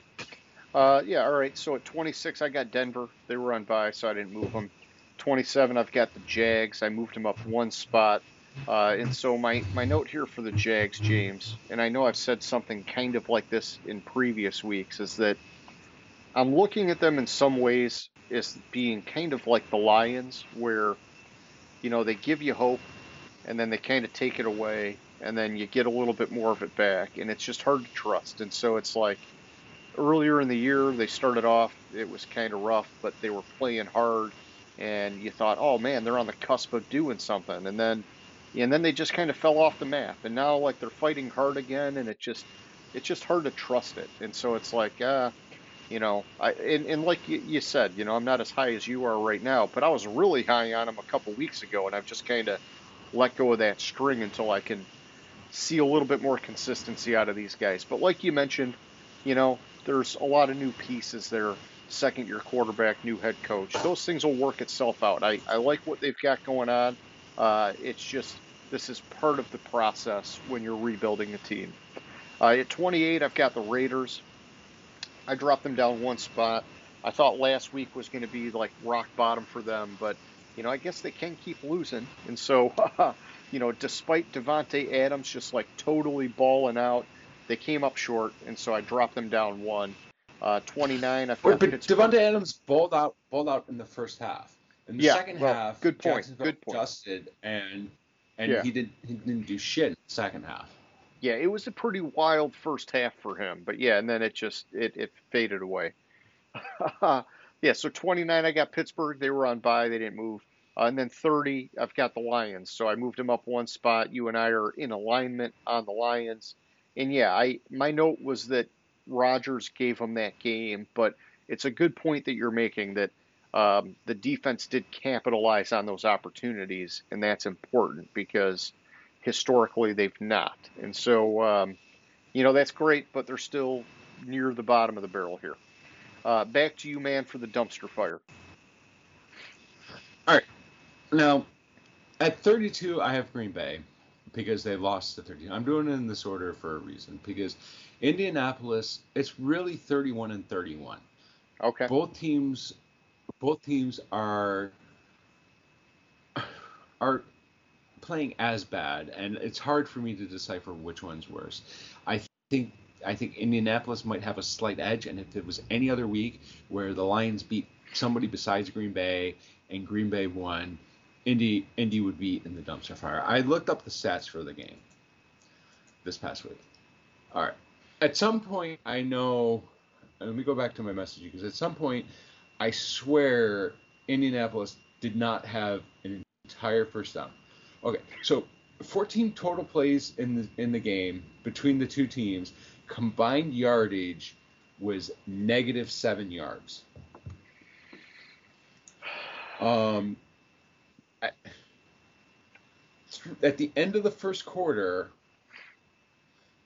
Uh, yeah, all right. So at 26, I got Denver. They were on bye, so I didn't move them. 27, I've got the Jags. I moved them up one spot. Uh, and so my, my note here for the Jags, James, and I know I've said something kind of like this in previous weeks, is that I'm looking at them in some ways as being kind of like the Lions, where, you know, they give you hope and then they kind of take it away and then you get a little bit more of it back and it's just hard to trust. And so it's like earlier in the year, they started off, it was kind of rough, but they were playing hard and you thought, oh man, they're on the cusp of doing something. And then, and then they just kind of fell off the map and now like they're fighting hard again and it just, it's just hard to trust it. And so it's like, uh, you know, I and, and like you, you said, you know, I'm not as high as you are right now, but I was really high on them a couple weeks ago, and I've just kind of let go of that string until I can see a little bit more consistency out of these guys. But like you mentioned, you know, there's a lot of new pieces there. Second year quarterback, new head coach. Those things will work itself out. I, I like what they've got going on. Uh, it's just this is part of the process when you're rebuilding a team. Uh, at 28, I've got the Raiders. I dropped them down one spot. I thought last week was going to be like rock bottom for them, but you know I guess they can keep losing, and so you know despite Davante Adams just like totally balling out, they came up short, and so I dropped them down one. Uh, 29. I've Wait, but Davante Adams balled out, balled out in the first half. In the yeah, second well, half, good point. Good point. Adjusted and and Yeah. he did he didn't do shit in the second half. Yeah, it was a pretty wild first half for him, but yeah, and then it just it, it faded away. yeah, so 29, I got Pittsburgh. They were on bye, they didn't move. Uh, and then 30, I've got the Lions. So I moved them up one spot. You and I are in alignment on the Lions. And yeah, I my note was that Rodgers gave them that game, but it's a good point that you're making that um, the defense did capitalize on those opportunities, and that's important because historically they've not. And so, um, you know, that's great, but they're still near the bottom of the barrel here. Uh, back to you, man, for the dumpster fire. All right. Now, at 32, I have Green Bay because they lost to 13. I'm doing it in this order for a reason because Indianapolis, it's really 31 and 31. Okay. Both teams, both teams are are playing as bad, and it's hard for me to decipher which one's worse. I think I think Indianapolis might have a slight edge, and if it was any other week where the Lions beat somebody besides Green Bay and Green Bay won, Indy Indy would be in the dumpster fire. I looked up the stats for the game this past week. All right. At some point, I know. Let me go back to my message because at some point, I swear Indianapolis did not have an entire first down. Okay, so 14 total plays in the in the game between the two teams. Combined yardage was negative seven yards. Um, I, at the end of the first quarter,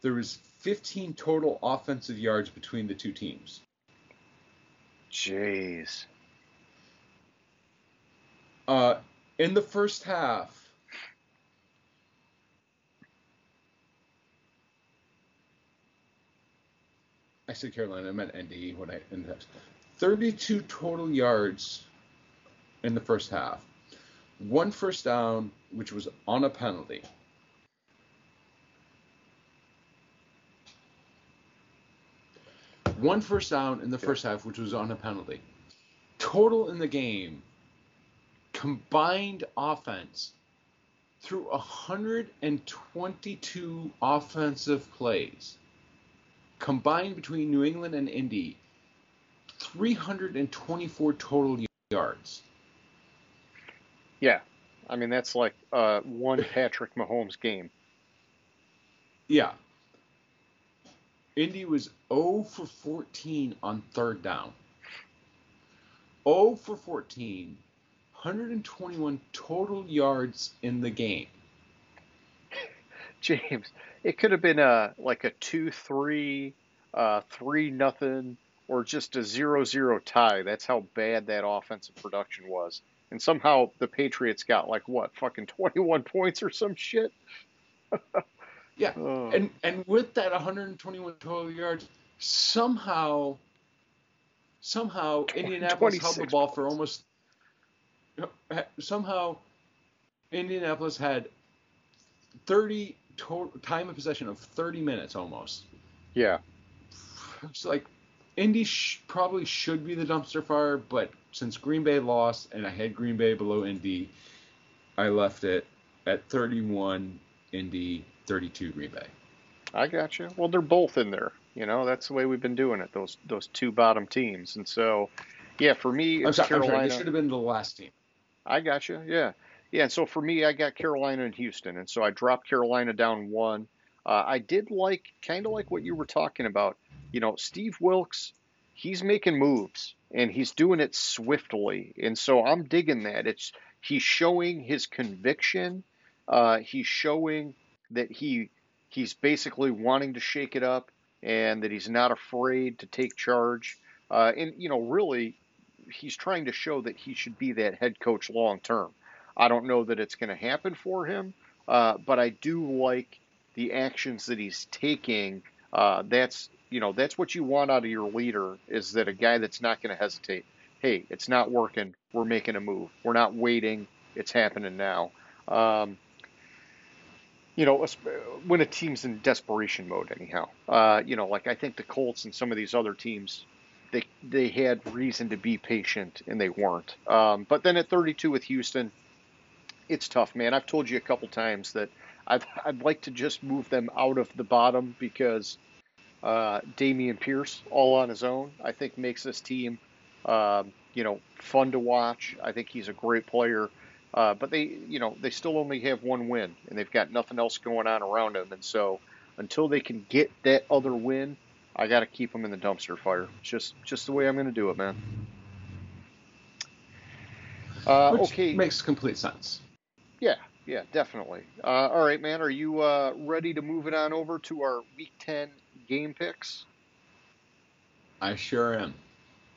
there was 15 total offensive yards between the two teams. Jeez. Uh, in the first half, I said Carolina, I meant Indy when I in the 32 total yards in the first half. One first down, which was on a penalty. One first down in the first half, which was on a penalty. Total in the game, combined offense through 122 offensive plays combined between New England and Indy, 324 total yards. Yeah. I mean, that's like uh, one Patrick Mahomes game. Yeah. Indy was 0 for 14 on third down. 0 for 14, 121 total yards in the game. James, it could have been a like a two three, uh, three nothing, or just a zero zero tie. That's how bad that offensive production was. And somehow the Patriots got like what, fucking twenty one points or some shit. Yeah, Oh. and and with that 121 total yards, somehow, somehow Indianapolis held the 26 ball for almost. Somehow, Indianapolis had 30 total time of possession of 30 minutes almost. yeah. It's like Indy sh- probably should be the dumpster fire, but since Green Bay lost and I had Green Bay below Indy, I left it at 31 Indy, 32 Green Bay. I got you. Well, they're both in there. You know, that's the way we've been doing it. Those those two bottom teams, and so, yeah, for me, I'm sorry, I'm sorry, Carolina. should have been the last team. I got you. Yeah, yeah. And so for me, I got Carolina and Houston, and so I dropped Carolina down one. Uh, I did like kind of like what you were talking about. You know, Steve Wilks, he's making moves and he's doing it swiftly, and so I'm digging that. It's he's showing his conviction. Uh, he's showing that he he's basically wanting to shake it up and that he's not afraid to take charge. Uh, and you know, really, he's trying to show that he should be that head coach long term. I don't know that it's going to happen for him, uh, but I do like the actions that he's taking. Uh, that's you know that's what you want out of your leader is that a guy that's not going to hesitate. Hey, it's not working. We're making a move. We're not waiting. It's happening now. Um, you know, when a team's in desperation mode, anyhow. Uh, you know, like I think the Colts and some of these other teams, they they had reason to be patient and they weren't. Um, but then at 32 with Houston, it's tough, man. I've told you a couple times that I'd I'd like to just move them out of the bottom because uh, Dameon Pierce, all on his own, I think makes this team, um, you know, fun to watch. I think he's a great player. Uh, but they, you know, they still only have one win, and they've got nothing else going on around them. And so, until they can get that other win, I got to keep them in the dumpster fire. It's just, just the way I'm going to do it, man. Uh, Which okay. makes complete sense. Yeah, yeah, definitely. Uh, all right, man. Are you uh, ready to move it on over to our Week 10 game picks? I sure am.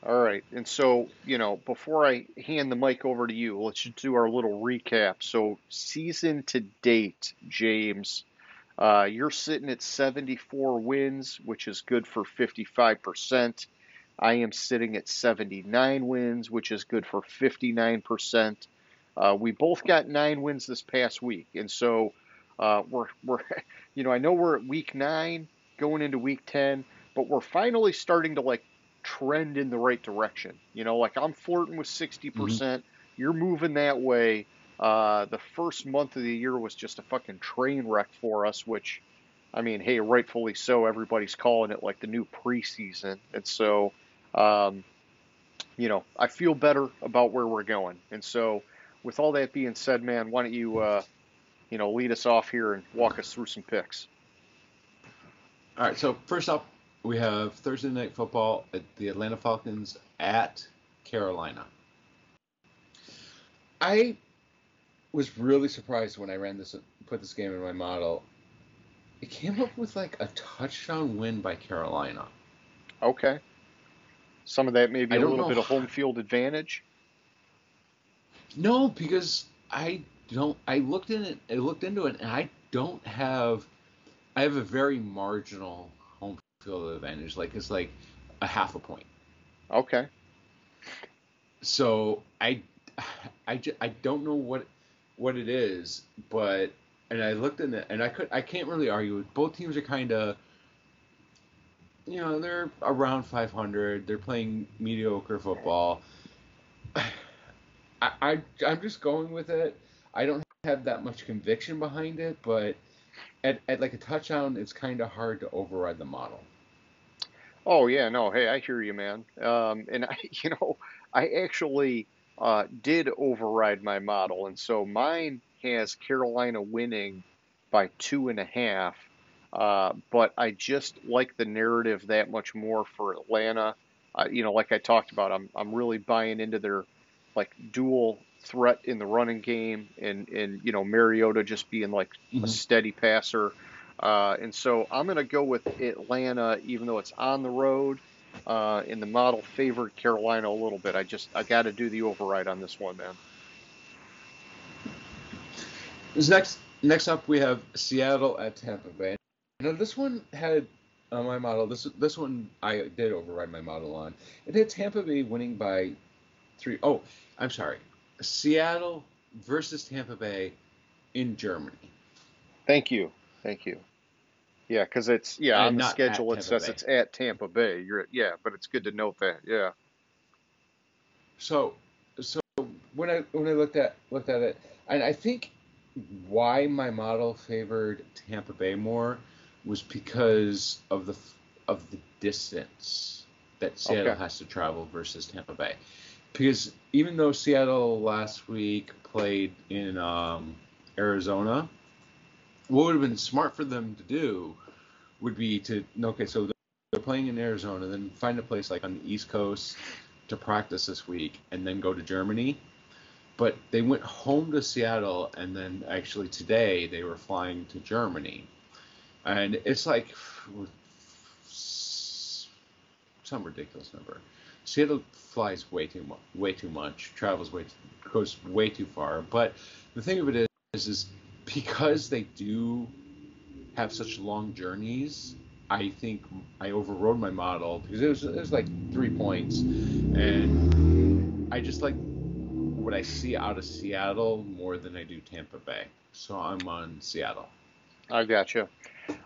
All right. And so, you know, before I hand the mic over to you, let's just do our little recap. So, season to date, James, uh, you're sitting at 74 wins, which is good for 55%. I am sitting at 79 wins, which is good for 59%. Uh, we both got nine wins this past week, and so uh, we're we're you know I know we're at week nine going into week ten, but we're finally starting to like trend in the right direction. You know, like I'm flirting with 60%. percent You're moving that way. Uh, the first month of the year was just a fucking train wreck for us, which, I mean, hey, rightfully so. Everybody's calling it like the new preseason. And so, um, you know, I feel better about where we're going. And so, with all that being said, man, why don't you, uh, you know, lead us off here and walk us through some picks? All right, so first up, we have Thursday night football at the Atlanta Falcons at Carolina. I was really surprised when I ran this, put this game in my model. It came up with like a touchdown win by Carolina. Okay. Some of that maybe I a little bit of home field advantage. No, because I don't. I looked in it. I looked into it, and I don't have. I have a very marginal home field advantage. Like it's like a half a point. Okay. So I, I, ju- I don't know what what it is, but and I looked in it, and I could I can't really argue with both teams are kind of. You know they're around 500. They're playing mediocre football. I, I I'm just going with it. I don't have that much conviction behind it, but at, at like a touchdown, it's kind of hard to override the model. Oh yeah, no, hey, I hear you, man. Um, and I, you know, I actually uh, did override my model, and so mine has Carolina winning by two and a half. Uh, but I just like the narrative that much more for Atlanta. Uh, you know, like I talked about, I'm I'm really buying into their like dual threat in the running game, and and you know Mariota just being like a Mhm. steady passer. Uh, and so I'm going to go with Atlanta, even though it's on the road. Uh, in the model favored Carolina a little bit. I just I got to do the override on this one, man. This next Next up, we have Seattle at Tampa Bay. Now, this one had on my model. This this one I did override my model on. It had Tampa Bay winning by three. Oh, I'm sorry. Seattle versus Tampa Bay in Germany. Thank you. Thank you. Yeah, because it's yeah And on the schedule it says Bay. it's at Tampa Bay. You're yeah, but it's good to note that. Yeah. So, so when I when I looked at looked at it, and I think why my model favored Tampa Bay more was because of the of the distance that Seattle Okay. has to travel versus Tampa Bay. Because even though Seattle last week played in um, Arizona, what would have been smart for them to do would be to okay, so they're playing in Arizona, then find a place like on the East Coast to practice this week, and then go to Germany. But they went home to Seattle, and then actually today they were flying to Germany, and it's like some ridiculous number. Seattle flies way too much, way too much, travels way, too, goes way too far. But the thing of it is, is because they do have such long journeys, I think I overrode my model because it was it was like three points, and I just like what I see out of Seattle more than I do Tampa Bay. So I'm on Seattle. I got you.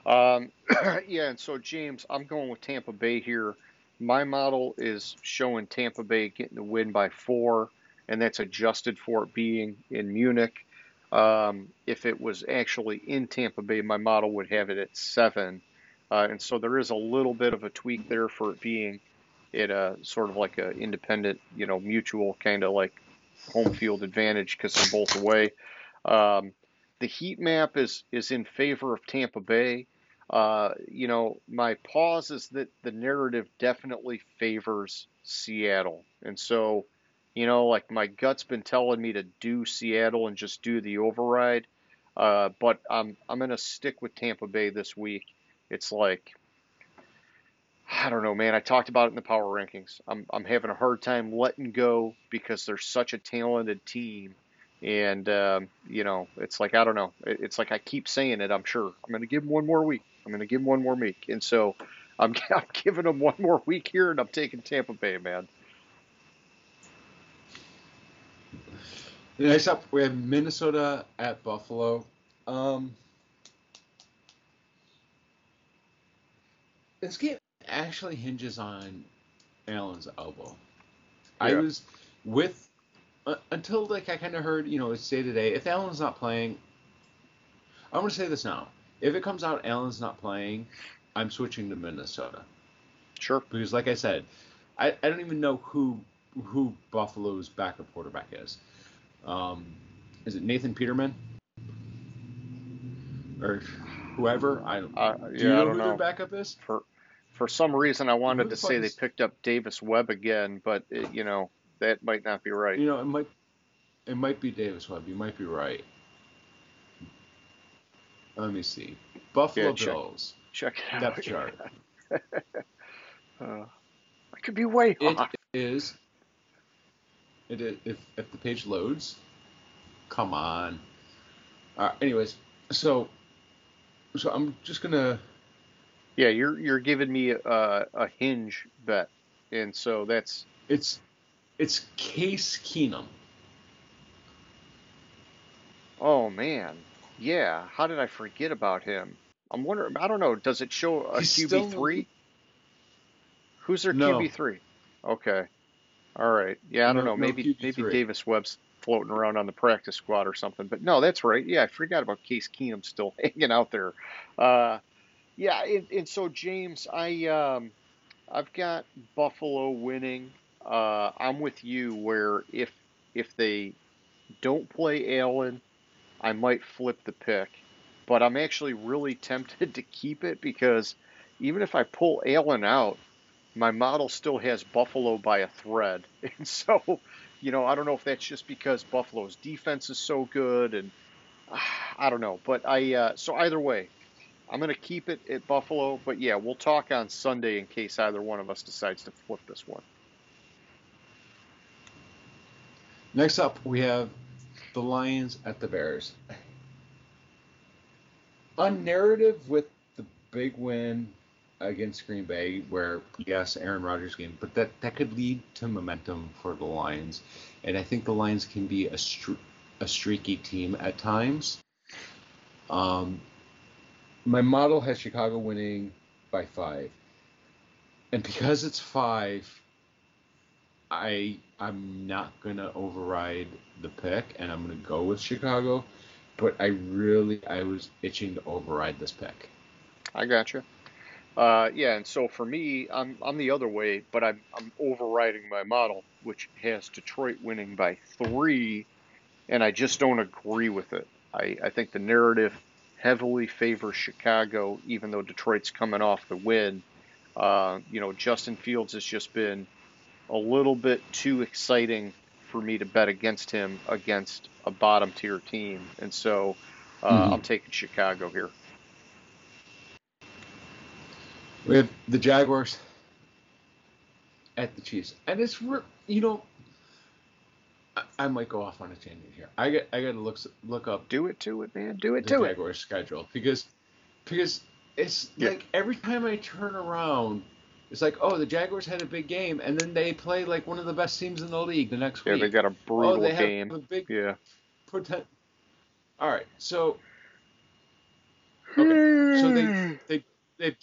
Um, yeah, and so James, I'm going with Tampa Bay here. My model is showing Tampa Bay getting the win by four, and that's adjusted for it being in Munich. Um, if it was actually in Tampa Bay, my model would have it at seven, uh, and so there is a little bit of a tweak there for it being at a sort of like a independent, you know, mutual kind of like home field advantage because they're both away. Um, the heat map is is in favor of Tampa Bay. Uh, you know, my pause is that the narrative definitely favors Seattle, and so, you know, like my gut's been telling me to do Seattle and just do the override. Uh, but I'm I'm gonna stick with Tampa Bay this week. It's like I don't know, man. I talked about it in the power rankings. I'm I'm having a hard time letting go because they're such a talented team and um, you know, it's like I don't know. It's like I keep saying it. I'm sure I'm to give them one more week. I'm going to give them one more week, and so I'm, I'm giving them one more week here, and I'm taking Tampa Bay, man. Next up, we have Minnesota at Buffalo. Um, this game actually hinges on Allen's elbow. I was with uh, until like I kind of heard, you know, it's day to day. If Allen's not playing, I'm gonna say this now. If it comes out Allen's not playing, I'm switching to Minnesota Sure. because, like I said, I, I don't even know who who Buffalo's backup quarterback is. Um, is it Nathan Peterman or whoever? I don't. Uh, do you know I who don't their know. backup is? For for some reason, I wanted to say fuck they picked up Davis Webb again, but it, you know that might not be right. You know, it might it might be Davis Webb. You might be right. Let me see. Buffalo Yeah, check. Bills Check it out. depth chart. Uh, I could be way It off. is. It is if if the page loads. Come on. Uh, anyways, so so I'm just gonna Yeah, you're you're giving me a, a hinge bet, and so that's it's it's Case Keenum. oh man, yeah. How did I forget about him? I'm wondering. I don't know. Does it show a QB still- three? Who's their No. QB three? Okay, all right. Yeah, I don't No- know. Maybe QB3. maybe Davis Webb's floating around on the practice squad or something. But no, that's right. Yeah, I forgot about Case Keenum still hanging out there. Uh, yeah, and, and so James, I um, I've got Buffalo winning. Uh, I'm with you where if if they don't play Allen, I might flip the pick. But I'm actually really tempted to keep it because even if I pull Allen out, my model still has Buffalo by a thread. And so, you know, I don't know if that's just because Buffalo's defense is so good and I don't know. But I uh, so either way, I'm going to keep it at Buffalo, but yeah, we'll talk on Sunday in case either one of us decides to flip this one. Next up, we have the Lions at the Bears. on narrative with the big win against Green Bay, where yes, Aaron Rodgers game, but that that could lead to momentum for the Lions, and I think the Lions can be a stre- a streaky team at times. Um, my model has Chicago winning by five, and because it's five, I I'm not gonna override the pick, and I'm gonna go with Chicago. But I really I was itching to override this pick. I gotcha. Uh, yeah, and so for me, I'm I'm the other way, but I'm I'm overriding my model, which has Detroit winning by three, and I just don't agree with it. I, I think the narrative heavily favors Chicago, even though Detroit's coming off the win. Uh, you know, Justin Fields has just been a little bit too exciting for me to bet against him against a bottom tier team, and so uh, Mhm. I'm taking Chicago here. We have the Jaguars at the Chiefs, and it's you know I, I might go off on a tangent here. I get I got to look look up Do it to it, man. Do it to it. Jaguars schedule because because it's Yeah. like every time I turn around, it's like oh the Jaguars had a big game, and then they play like one of the best teams in the league the next Yeah, week. they got a oh, brutal oh, they have game. a big Yeah. potent. All right, so Okay, so they hmm. they they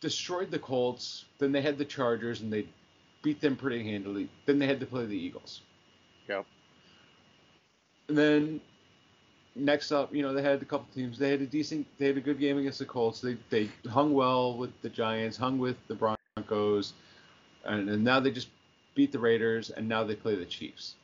destroyed the Colts. Then they had the Chargers, and they beat them pretty handily. Then they had to play the Eagles. Yep. And then next up, you know, they had a couple teams. They had a decent, they had a good game against the Colts. They they hung well with the Giants, hung with the Broncos, and, and now they just beat the Raiders, and now they play the Chiefs.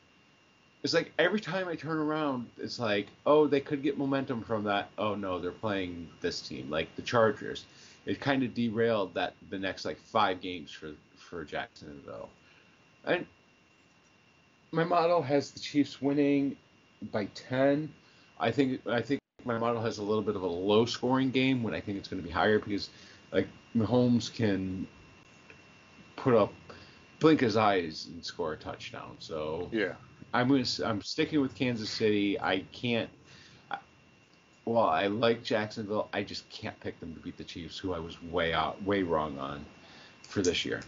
It's like every time I turn around, it's like, oh, they could get momentum from that. Oh no, they're playing this team, like the Chargers. It kind of derailed that the next like five games for for Jacksonville. And my model has the Chiefs winning by 10. I think I think my model has a little bit of a low scoring game when I think it's going to be higher because like Mahomes can put up blink his eyes and score a touchdown. So Yeah. I'm gonna, I'm sticking with Kansas City. I can't. I- Well, I like Jacksonville. I just can't pick them to beat the Chiefs, who I was way out, way wrong on for this year.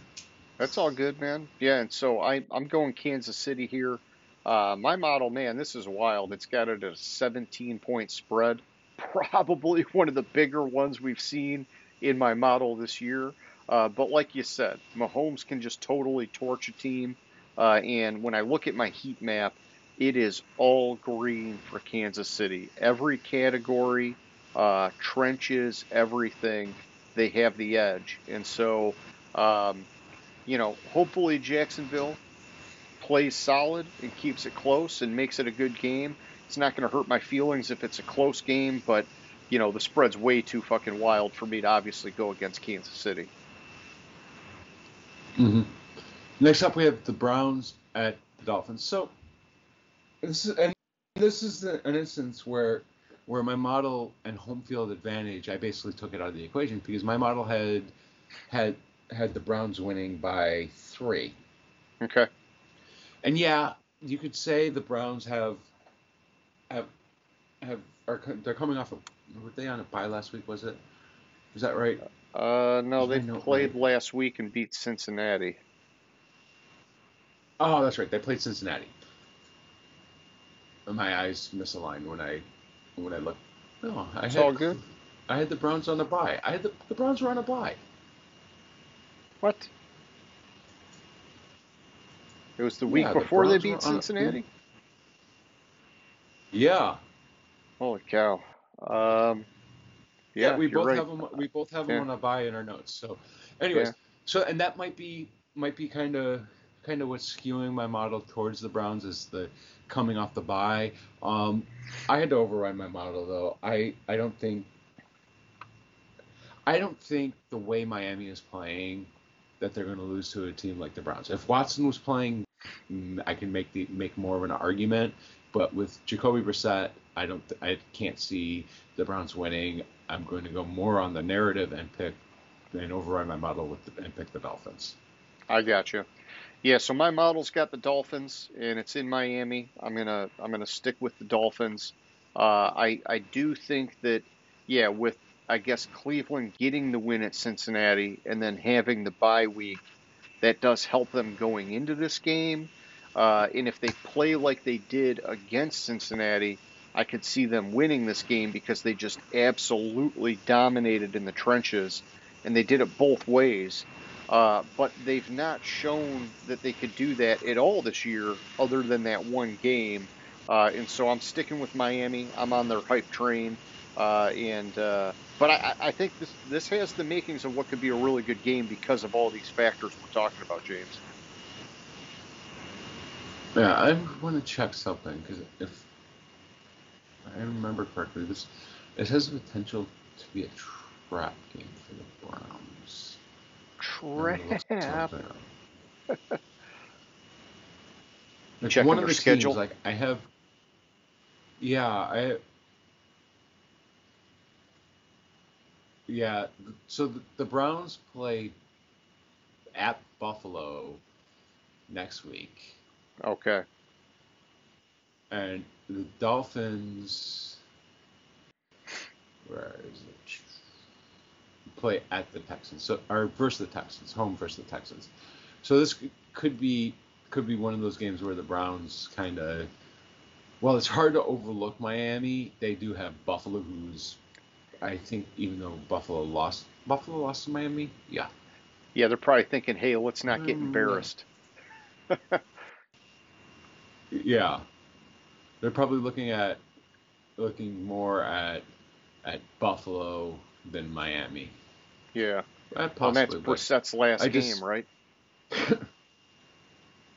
That's all good, man. Yeah, and so I, I'm going Kansas City here. Uh, my model, man, this is wild. It's got it at a 17 point spread. Probably one of the bigger ones we've seen in my model this year. Uh, but like you said, Mahomes can just totally torch a team. Uh, and when I look at my heat map, it is all green for Kansas City. Every category, uh, trenches, everything, they have the edge. And so, um, you know, hopefully Jacksonville plays solid and keeps it close and makes it a good game. It's not going to hurt my feelings if it's a close game, but you know the spread's way too fucking wild for me to obviously go against Kansas City. Mm-hmm. Next up, we have the Browns at the Dolphins. So this is and this is the, an instance where where my model and home field advantage, I basically took it out of the equation because my model had had had the Browns winning by three. Okay. And yeah, you could say the Browns have have have are they're coming off of were they on a bye last week? Was it? Is that right? Uh, no, they played last week and beat Cincinnati. Oh, that's right. They played Cincinnati. My eyes misaligned when I when I looked. No, I It's had all good. I had the Browns on a bye. I had the the Browns were on a bye. What? It was the week Yeah, the before they beat on a- Cincinnati. Yeah. Holy cow! Um, yeah, we both right. have them. We both have them Yeah. on a bye in our notes. So, anyways, Yeah. so and that might be might be kind of kind of what's skewing my model towards the Browns is the coming off the bye. Um, I had to override my model though. I I don't think I don't think the way Miami is playing that they're going to lose to a team like the Browns. If Watson was playing, mm, I can make the make more of an argument. But with Jacoby Brissett, I don't, I can't see the Browns winning. I'm going to go more on the narrative and pick and override my model with the, and pick the Dolphins. I got you. Yeah, so my model's got the Dolphins, and it's in Miami. I'm gonna I'm gonna stick with the Dolphins. Uh, I I do think that yeah, with I guess Cleveland getting the win at Cincinnati and then having the bye week, that does help them going into this game. Uh, and if they play like they did against Cincinnati, I could see them winning this game because they just absolutely dominated in the trenches, and they did it both ways. Uh, but they've not shown that they could do that at all this year, other than that one game. Uh, and so I'm sticking with Miami. I'm on their hype train. Uh, and uh, but I, I think this this has the makings of what could be a really good game because of all these factors we're talking about, James. Yeah, I want to check something because if I remember correctly, this it has the potential to be a trap game for the Browns. Trap. like Checking one of the schedule? teams, like I have, yeah, I, yeah. So the, the Browns play at Buffalo next week, Okay. and the Dolphins. Where is it? Play at the Texans, so or versus the Texans, home versus the Texans. So this could be could be one of those games where the Browns kind of. Well, it's hard to overlook Miami. They do have Buffalo, who's, I think, even though Buffalo lost, Buffalo lost to Miami. Yeah, Yeah, they're probably thinking, hey, let's not get Mm. embarrassed. yeah. They're probably looking at looking more at at Buffalo than Miami. Yeah. Uh, Well, that's Brissett's last I game, just- right?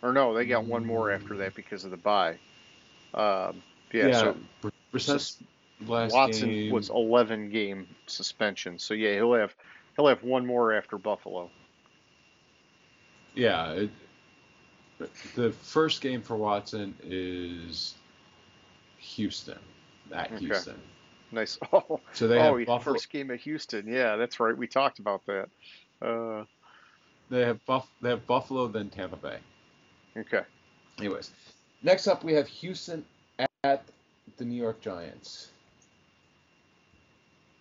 Or no, they got one more after that because of the bye. Um, yeah, so Brissett's last Watson game was 11 game suspension. So yeah, he'll have he'll have one more after Buffalo. Yeah, it, the first game for Watson is Houston at Okay. Houston. Nice. Oh, So they oh, have Buffalo. first game at Houston. Yeah, that's right. We talked about that. Uh, They have Buff. They have Buffalo, then Tampa Bay. okay. Anyways, next up we have Houston at the New York Giants.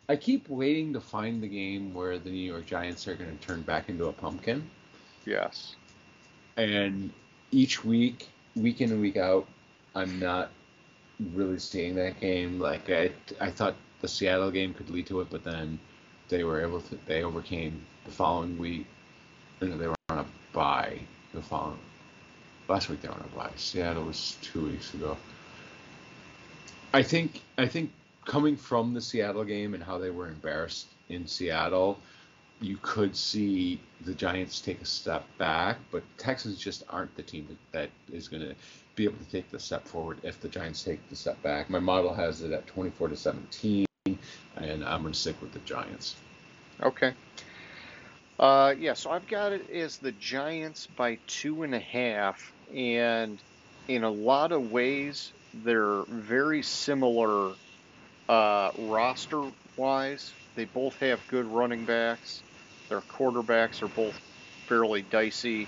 I keep waiting to find the game where the New York Giants are going to turn back into a pumpkin. Yes. and each week, week in and week out, I'm not really seeing that game. Like I, I thought the Seattle game could lead to it, but then they were able to. They overcame the following week. Know, they were on a bye the following. Last week they were on a bye. Seattle was two weeks ago. I think. I think coming from the Seattle game and how they were embarrassed in Seattle, you could see the Giants take a step back, but Texans just aren't the team that, that is going to be able to take the step forward if the Giants take the step back. My model has it at 24 to 17, and I'm going to stick with the Giants. Okay. Uh, yeah, so I've got it as the Giants by two and a half, and in a lot of ways, they're very similar uh, roster wise. They both have good running backs. Their quarterbacks are both fairly dicey.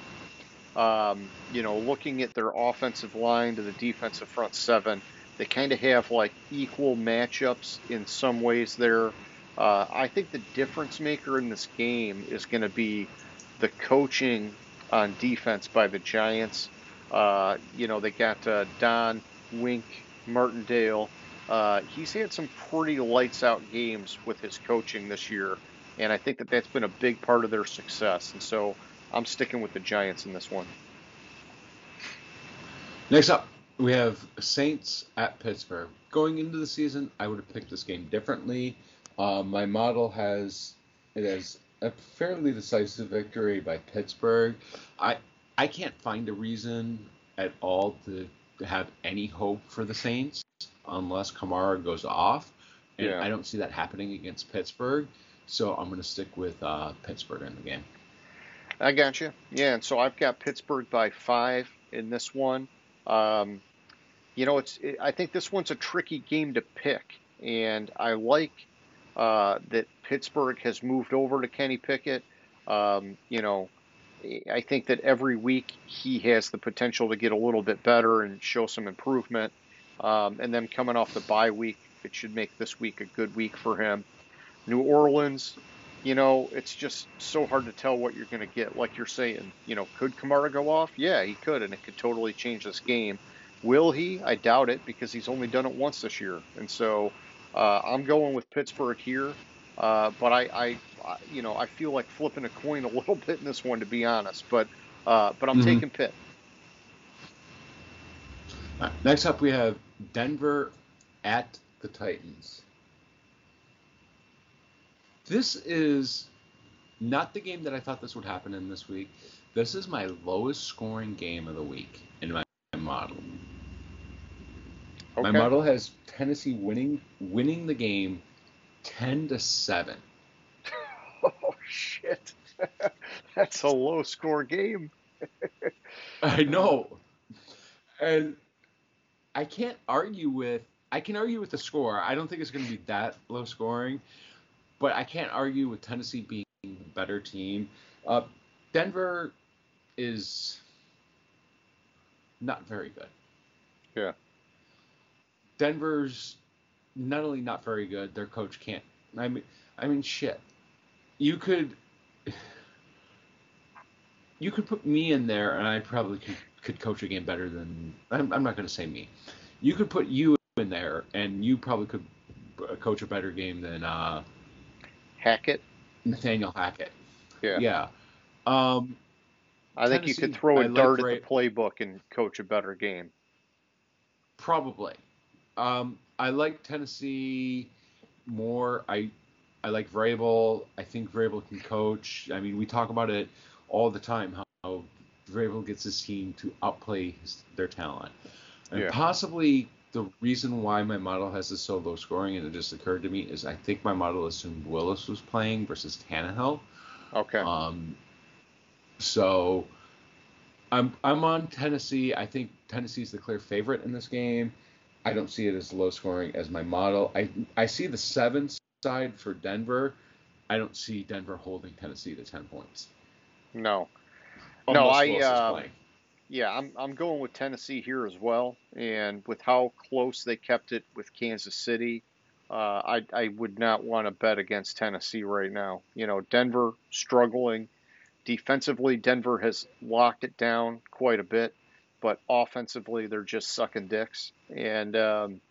Um, you know, looking at their offensive line to the defensive front seven, they kind of have like equal matchups in some ways there. Uh, I think the difference maker in this game is going to be the coaching on defense by the Giants. Uh, you know, they got uh, Don Wink Martindale. Uh, he's had some pretty lights out games with his coaching this year, and I think that that's been a big part of their success. And so I'm sticking with the Giants in this one. Next up, we have Saints at Pittsburgh. Going into the season, I would have picked this game differently. Uh, my model has it as a fairly decisive victory by Pittsburgh. I I can't find a reason at all to, to have any hope for the Saints unless Kamara goes off, and Yeah. I don't see that happening against Pittsburgh. So I'm going to stick with uh, Pittsburgh in the game. I got you. Yeah, and so I've got Pittsburgh by five in this one. Um, you know, it's. It, I think this one's a tricky game to pick, and I like uh, that Pittsburgh has moved over to Kenny Pickett. Um, you know, I think that every week he has the potential to get a little bit better and show some improvement. Um, and then coming off the bye week, it should make this week a good week for him. New Orleans, you know, it's just so hard to tell what you're going to get. Like you're saying, you know, could Kamara go off? Yeah, he could, and it could totally change this game. Will he? I doubt it because he's only done it once this year. And so uh, I'm going with Pittsburgh here. Uh, but I, I, I, you know, I feel like flipping a coin a little bit in this one, to be honest. But, uh, but I'm Mhm. taking Pitt. All right, next up, we have Denver at the Titans. This is not the game that I thought this would happen in this week. This is my lowest scoring game of the week in my model. Okay. My model has Tennessee winning winning the game 10 to 7. Oh shit, that's a low score game. I know. And I can't argue with I can argue with the score. I don't think it's going to be that low scoring, but I can't argue with Tennessee being the better team. Uh, Denver is not very good. Yeah. Denver's not only not very good, their coach can't. I mean, I mean, shit. You could, you could put me in there, and I probably could, could coach a game better than. I'm, I'm not going to say me. You could put you in there, and you probably could coach a better game than uh, Hackett. Nathaniel Hackett. Yeah. Yeah. Um, I think you could throw I a like dart at the playbook and coach a better game. Probably. Um, I like Tennessee more. I I like Vrabel. I think Vrabel can coach. I mean, we talk about it all the time how, how Vrabel gets his team to outplay his, their talent. And Yeah. possibly the reason why my model has this so low scoring, and it just occurred to me, is I think my model assumed Willis was playing versus Tannehill. Okay. Um, so I'm I'm on Tennessee. I think Tennessee's the clear favorite in this game. I don't see it as low scoring as my model. I I see the seven side for Denver. I don't see Denver holding Tennessee to ten points. no. No, I, playing. Yeah, I'm I'm going with Tennessee here as well, and with how close they kept it with Kansas City, uh, I I would not want to bet against Tennessee right now. You know, Denver struggling defensively. Denver has locked it down quite a bit, but offensively they're just sucking dicks. And um,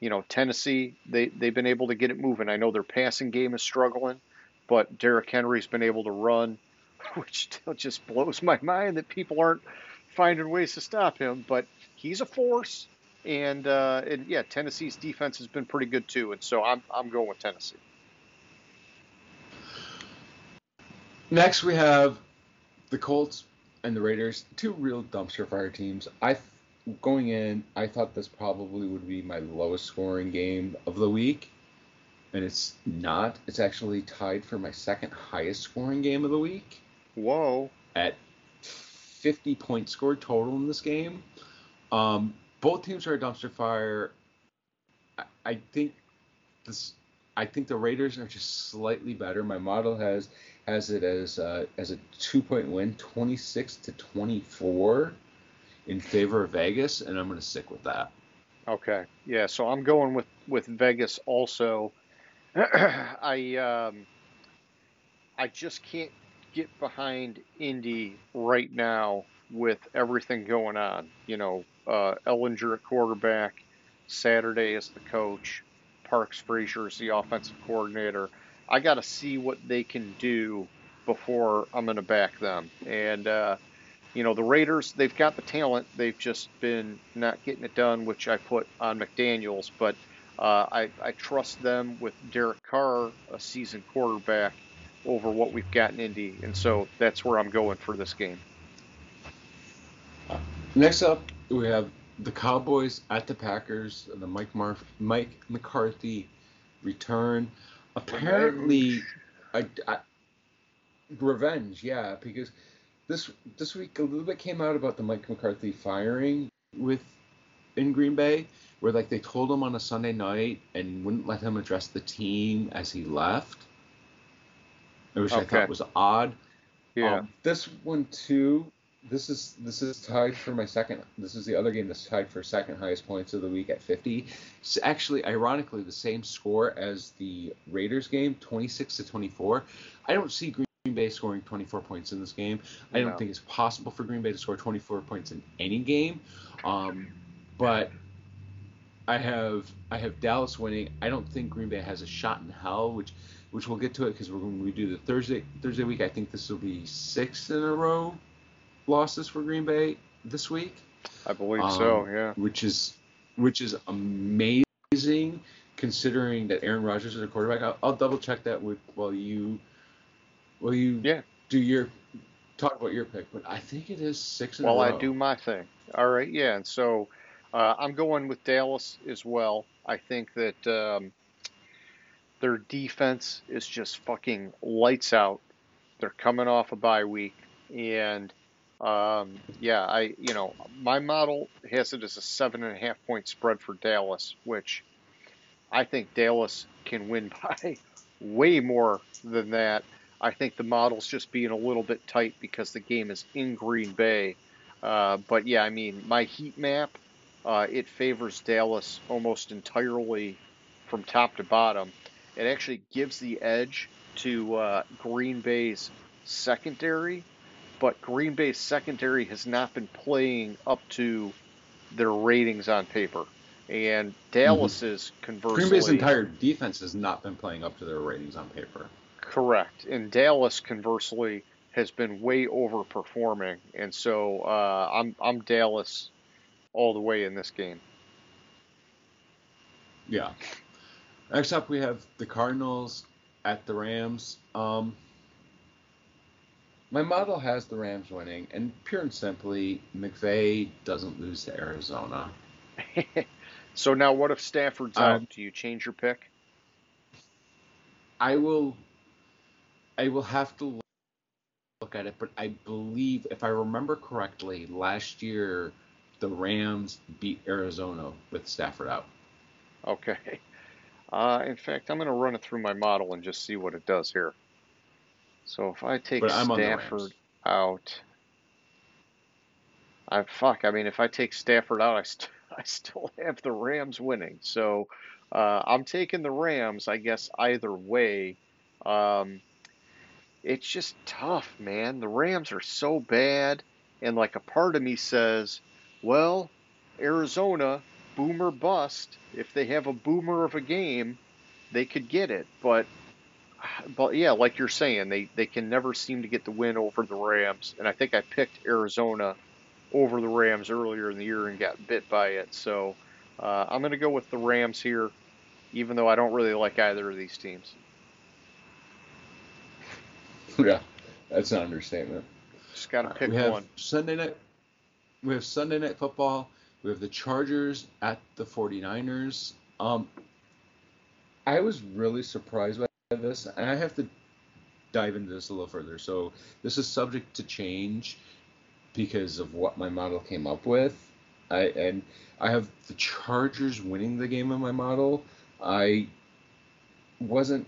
you know, Tennessee they they've been able to get it moving. I know their passing game is struggling, but Derrick Henry's been able to run, which just blows my mind that people aren't finding ways to stop him, but he's a force. And, uh, and yeah, Tennessee's defense has been pretty good too, and so I'm I'm going with Tennessee. Next, we have the Colts and the Raiders, two real dumpster fire teams. I going in, I thought this probably would be my lowest scoring game of the week, and it's not. It's actually tied for my second highest scoring game of the week Whoa, at 50 points scored total in this game. Um, both teams are a dumpster fire. I, I think this. I think the Raiders are just slightly better. My model has has it as uh, as a two point win, 26 to 24, in favor of Vegas, and I'm going to stick with that. okay, yeah. So I'm going with with Vegas also. I um, I just can't get behind Indy right now with everything going on. You know, uh, Ehlinger at quarterback, Saturday as the coach, Parks Frazier is the offensive coordinator. I got to see what they can do before I'm going to back them. And uh, you know, the Raiders, they've got the talent. They've just been not getting it done, which I put on McDaniels. But uh, I, I trust them with Derek Carr, a seasoned quarterback, over what we've got in Indy. And so that's where I'm going for this game. Next up, we have the Cowboys at the Packers. The Mike Mike McCarthy return. Apparently, I, I, revenge. Yeah, because this this week a little bit came out about the Mike McCarthy firing with in Green Bay, where like they told him on a Sunday night and wouldn't let him address the team as he left, which I thought was odd. Yeah. Um, this one too, this is this is tied for my second. This is the other game that's tied for second highest points of the week at 50. It's actually, ironically, the same score as the Raiders game, 26 to 24. I don't see Green Bay scoring 24 points in this game. I don't No. think it's possible for Green Bay to score 24 points in any game. Um, but I have I have Dallas winning. I don't think Green Bay has a shot in hell, which which we'll get to it because when we do the Thursday Thursday week, I think this will be six in a row losses for Green Bay this week, I believe so. Um, Yeah. which is which is amazing considering that Aaron Rodgers is a quarterback. I'll, I'll double check that with while you while you Yeah. do your talk about your pick, but I think it is six in row. I do my thing. All right, yeah, and so uh, I'm going with Dallas as well. I think that um, their defense is just fucking lights out. They're coming off a bye week, and um, yeah, I you know my model has it as a seven and a half point spread for Dallas, which I think Dallas can win by way more than that. I think the model's just being a little bit tight because the game is in Green Bay. Uh, but yeah, I mean, my heat map, uh, it favors Dallas almost entirely from top to bottom. It actually gives the edge to uh, Green Bay's secondary, but Green Bay's secondary has not been playing up to their ratings on paper. And Dallas's conversely, Green Bay's entire defense has not been playing up to their ratings on paper. Correct. And Dallas, conversely, has been way overperforming, and so uh, I'm I'm Dallas all the way in this game. Yeah. Next up, we have the Cardinals at the Rams. Um, my model has the Rams winning, and pure and simply, McVay doesn't lose to Arizona. so now, what if Stafford's Um, out? Do you change your pick? I will, I will have to look at it, but I believe, if I remember correctly, last year the Rams beat Arizona with Stafford out. Okay. Uh, in fact, I'm going to run it through my model and just see what it does here. So if I take But I'm on the Stafford out, I fuck. I mean, if I take Stafford out, I st- I still have the Rams winning. So uh, I'm taking the Rams. I guess either way. Um, it's just tough, man. The Rams are so bad, and like a part of me says, well, Arizona, boomer bust. If they have a boomer of a game, they could get it. But but yeah, like you're saying, they they can never seem to get the win over the Rams. And I think I picked Arizona over the Rams earlier in the year and got bit by it. So uh, I'm going to go with the Rams here, even though I don't really like either of these teams. yeah, that's an understatement. Just got to pick we have one. Sunday night. We have Sunday night football. We have the Chargers at the 49ers. Um, I was really surprised by this, and I have to dive into this a little further. So this is subject to change because of what my model came up with. I and I have the Chargers winning the game in my model. I wasn't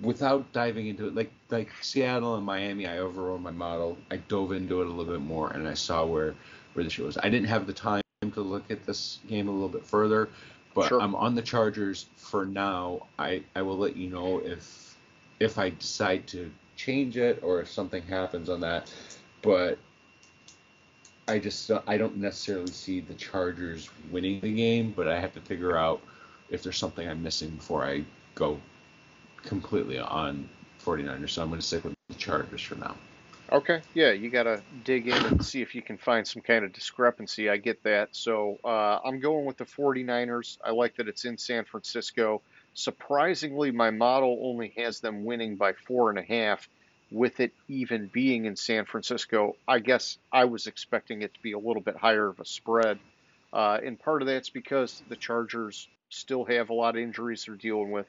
without diving into it like like Seattle and Miami I overrode my model I dove into it a little bit more and I saw where where the shit was I didn't have the time to look at this game a little bit further but Sure. I'm on the Chargers for now I I will let you know if if I decide to change it or if something happens on that but I just I don't necessarily see the Chargers winning the game but I have to figure out if there's something I'm missing before I go completely on 49ers, so I'm going to stick with the Chargers for now. Okay, yeah, you got to dig in and see if you can find some kind of discrepancy. I get that. So uh, I'm going with the 49ers. I like that it's in San Francisco. Surprisingly, my model only has them winning by four and a half, with it even being in San Francisco. I guess I was expecting it to be a little bit higher of a spread. Uh, and part of that's because the Chargers still have a lot of injuries they're dealing with.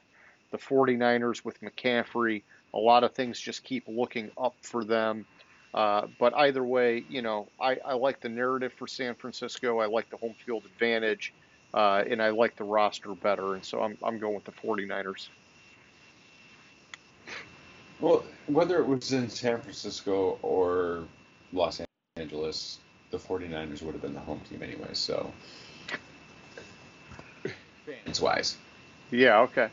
The 49ers with McCaffrey, a lot of things just keep looking up for them. Uh, but either way, you know, I, I like the narrative for San Francisco. I like the home field advantage, uh, and I like the roster better. And so I'm, I'm going with the 49ers. Well, whether it was in San Francisco or Los Angeles, the 49ers would have been the home team anyway. So, fans wise. Yeah, okay.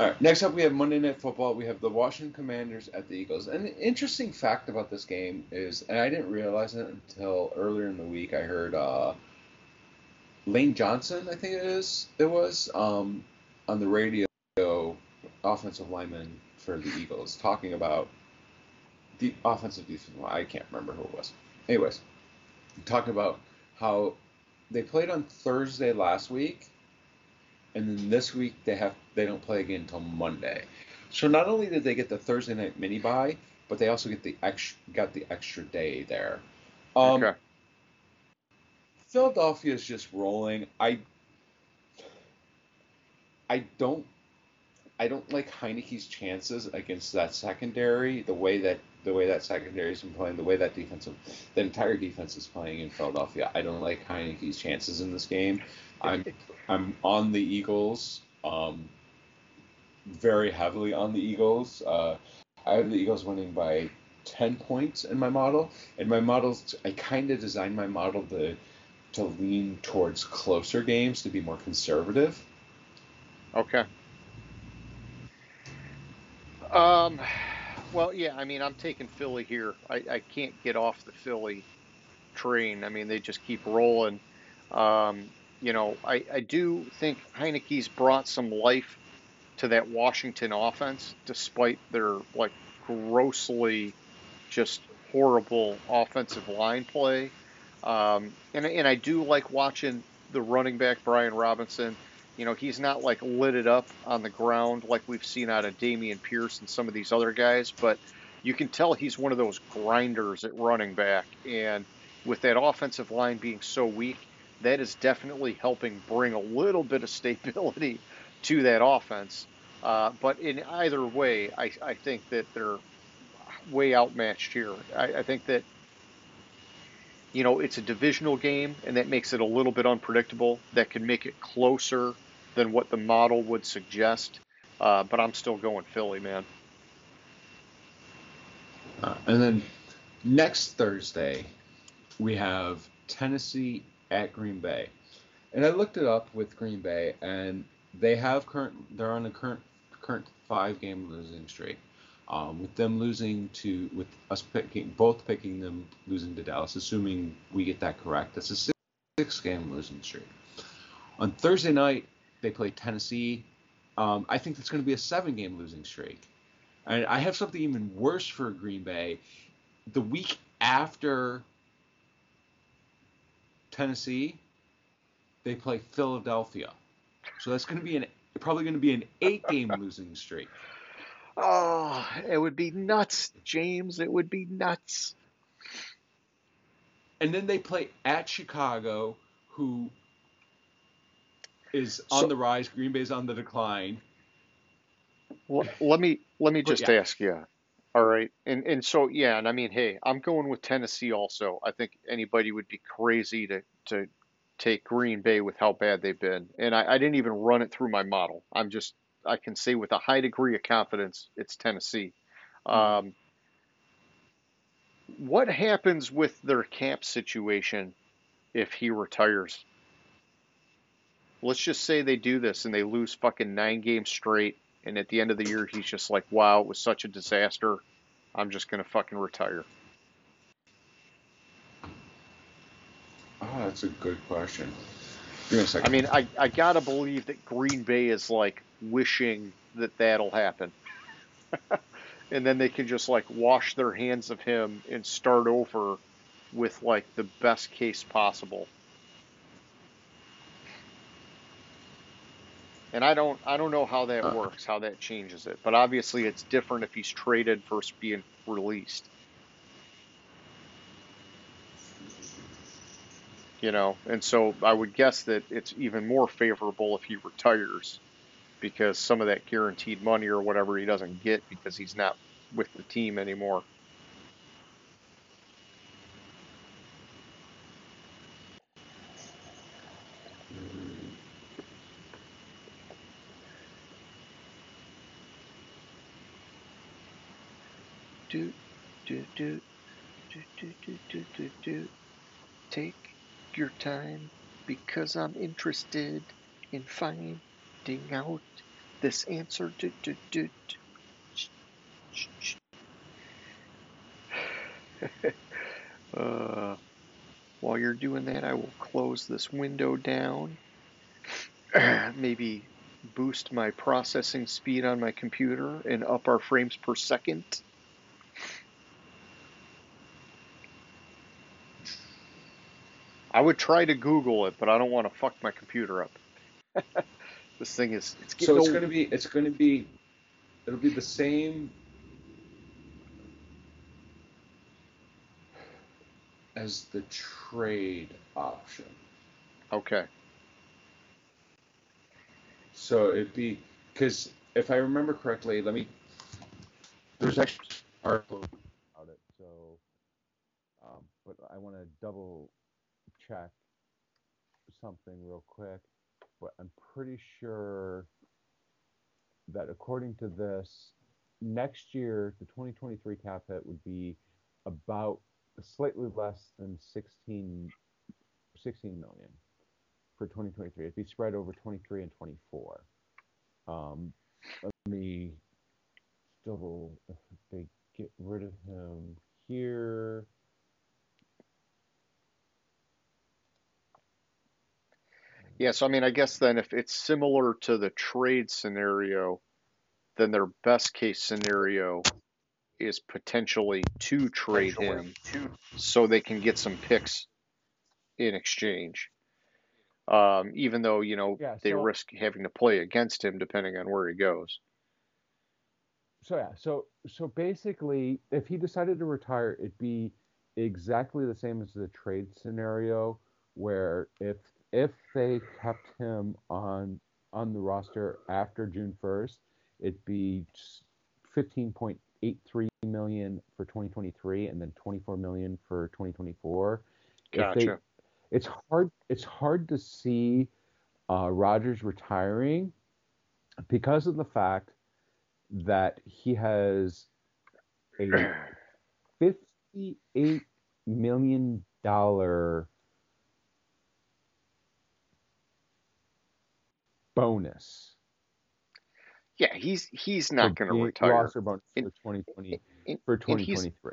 All right. Next up, we have Monday Night Football. We have the Washington Commanders at the Eagles. And the interesting fact about this game is, and I didn't realize it until earlier in the week. I heard uh, Lane Johnson, I think it is, it was, um, on the radio, offensive lineman for the Eagles, talking about the offensive defense. Well, I can't remember who it was. Anyways, talking about how they played on Thursday last week, and then this week they have they don't play again until Monday. So not only did they get the Thursday night mini bye, but they also get the extra got the extra day there. Um, okay. Philadelphia is just rolling. I I don't I don't like Heinicke's chances against that secondary. The way that the way that secondary's been playing, the way that defensive, the entire defense is playing in Philadelphia. I don't like Heinicke's chances in this game. I'm I'm on the Eagles, um, very heavily on the Eagles. Uh, I have the Eagles winning by ten points in my model. and my models, I kind of designed my model to to lean towards closer games to be more conservative. Okay. Um, well, yeah, I mean, I'm taking Philly here. I, I can't get off the Philly train. I mean, they just keep rolling. Um, you know, I, I do think Heinicke's brought some life to that Washington offense, despite their like grossly just horrible offensive line play. Um, and and I do like watching the running back Brian Robinson. You know, he's not like lit it up on the ground like we've seen out of Dameon Pierce and some of these other guys, but you can tell he's one of those grinders at running back. And with that offensive line being so weak, that is definitely helping bring a little bit of stability to that offense. Uh, but in either way, I, I think that they're way outmatched here. I, I think that you know it's a divisional game, and that makes it a little bit unpredictable. That can make it closer than what the model would suggest. Uh, but I'm still going Philly, man. Uh, and then next Thursday, we have Tennessee at Green Bay. And I looked it up with Green Bay, and they have current. They're on a current current five game losing streak. Um, with them losing to, with us picking, both picking them losing to Dallas, assuming we get that correct, that's a six, six game losing streak. On Thursday night, they play Tennessee. Um, I think that's going to be a seven game losing streak. And I have something even worse for Green Bay. The week after Tennessee, they play Philadelphia. So that's going to be an probably going to be an eight game losing streak. Oh, it would be nuts, James. It would be nuts. And then they play at Chicago, who is on So- the rise. Green Bay's on the decline. Well, let me let me just yeah. ask you. All right, and and so yeah, and I mean, hey, I'm going with Tennessee also. I think anybody would be crazy to to take Green Bay with how bad they've been, and I, I didn't even run it through my model. I'm just I can say with a high degree of confidence it's Tennessee. Um, what happens with their camp situation if he retires? Let's just say they do this and they lose fucking nine games straight, and at the end of the year he's just like, "Wow, it was such a disaster. I'm just gonna fucking retire." Oh, that's a good question. Give me a second. I mean, I, I gotta believe that Green Bay is like wishing that that'll happen. and then they can just like wash their hands of him and start over with like the best case possible. And I don't I don't know how that Uh. works, how that changes it. But obviously it's different if he's traded versus being released. You know, and so I would guess that it's even more favorable if he retires because some of that guaranteed money or whatever he doesn't get because he's not with the team anymore. Do, do, do. Do, do, do, do. Take your time because I'm interested in finding out this answer. Do, do, do, uh, while you're doing that, I will close this window down. Maybe boost my processing speed on my computer and up our frames per second. I would try to Google it, but I don't want to fuck my computer up. this thing is it's So it's old. gonna be it's gonna be it'll be the same as the trade option. Okay. So it'd be because if I remember correctly, let me. There's actually article. about it. So, um, but I want to double check something real quick. But I'm pretty sure that according to this, next year the 2023 cap hit would be about slightly less than 16, 16 million for 2023. It'd be spread over 23 and 24. Um, let me double if they get rid of him here. Yeah, so I mean, I guess then if it's similar to the trade scenario, then their best case scenario is potentially to trade him so they can get some picks in exchange. Um, even though, you know, Yeah, they so- risk having to play against him depending on where he goes. So yeah, so so basically, if he decided to retire, it'd be exactly the same as the trade scenario, where if if they kept him on on the roster after June first, it'd be fifteen point eight three million for 2023, and then 24 million for 2024. If they- Gotcha. it's hard it's hard to see uh, Rodgers retiring because of the fact that he has a 58 million dollar bonus Yeah, he's he's not going to retire. roster bonus for 2020 and- for and 2023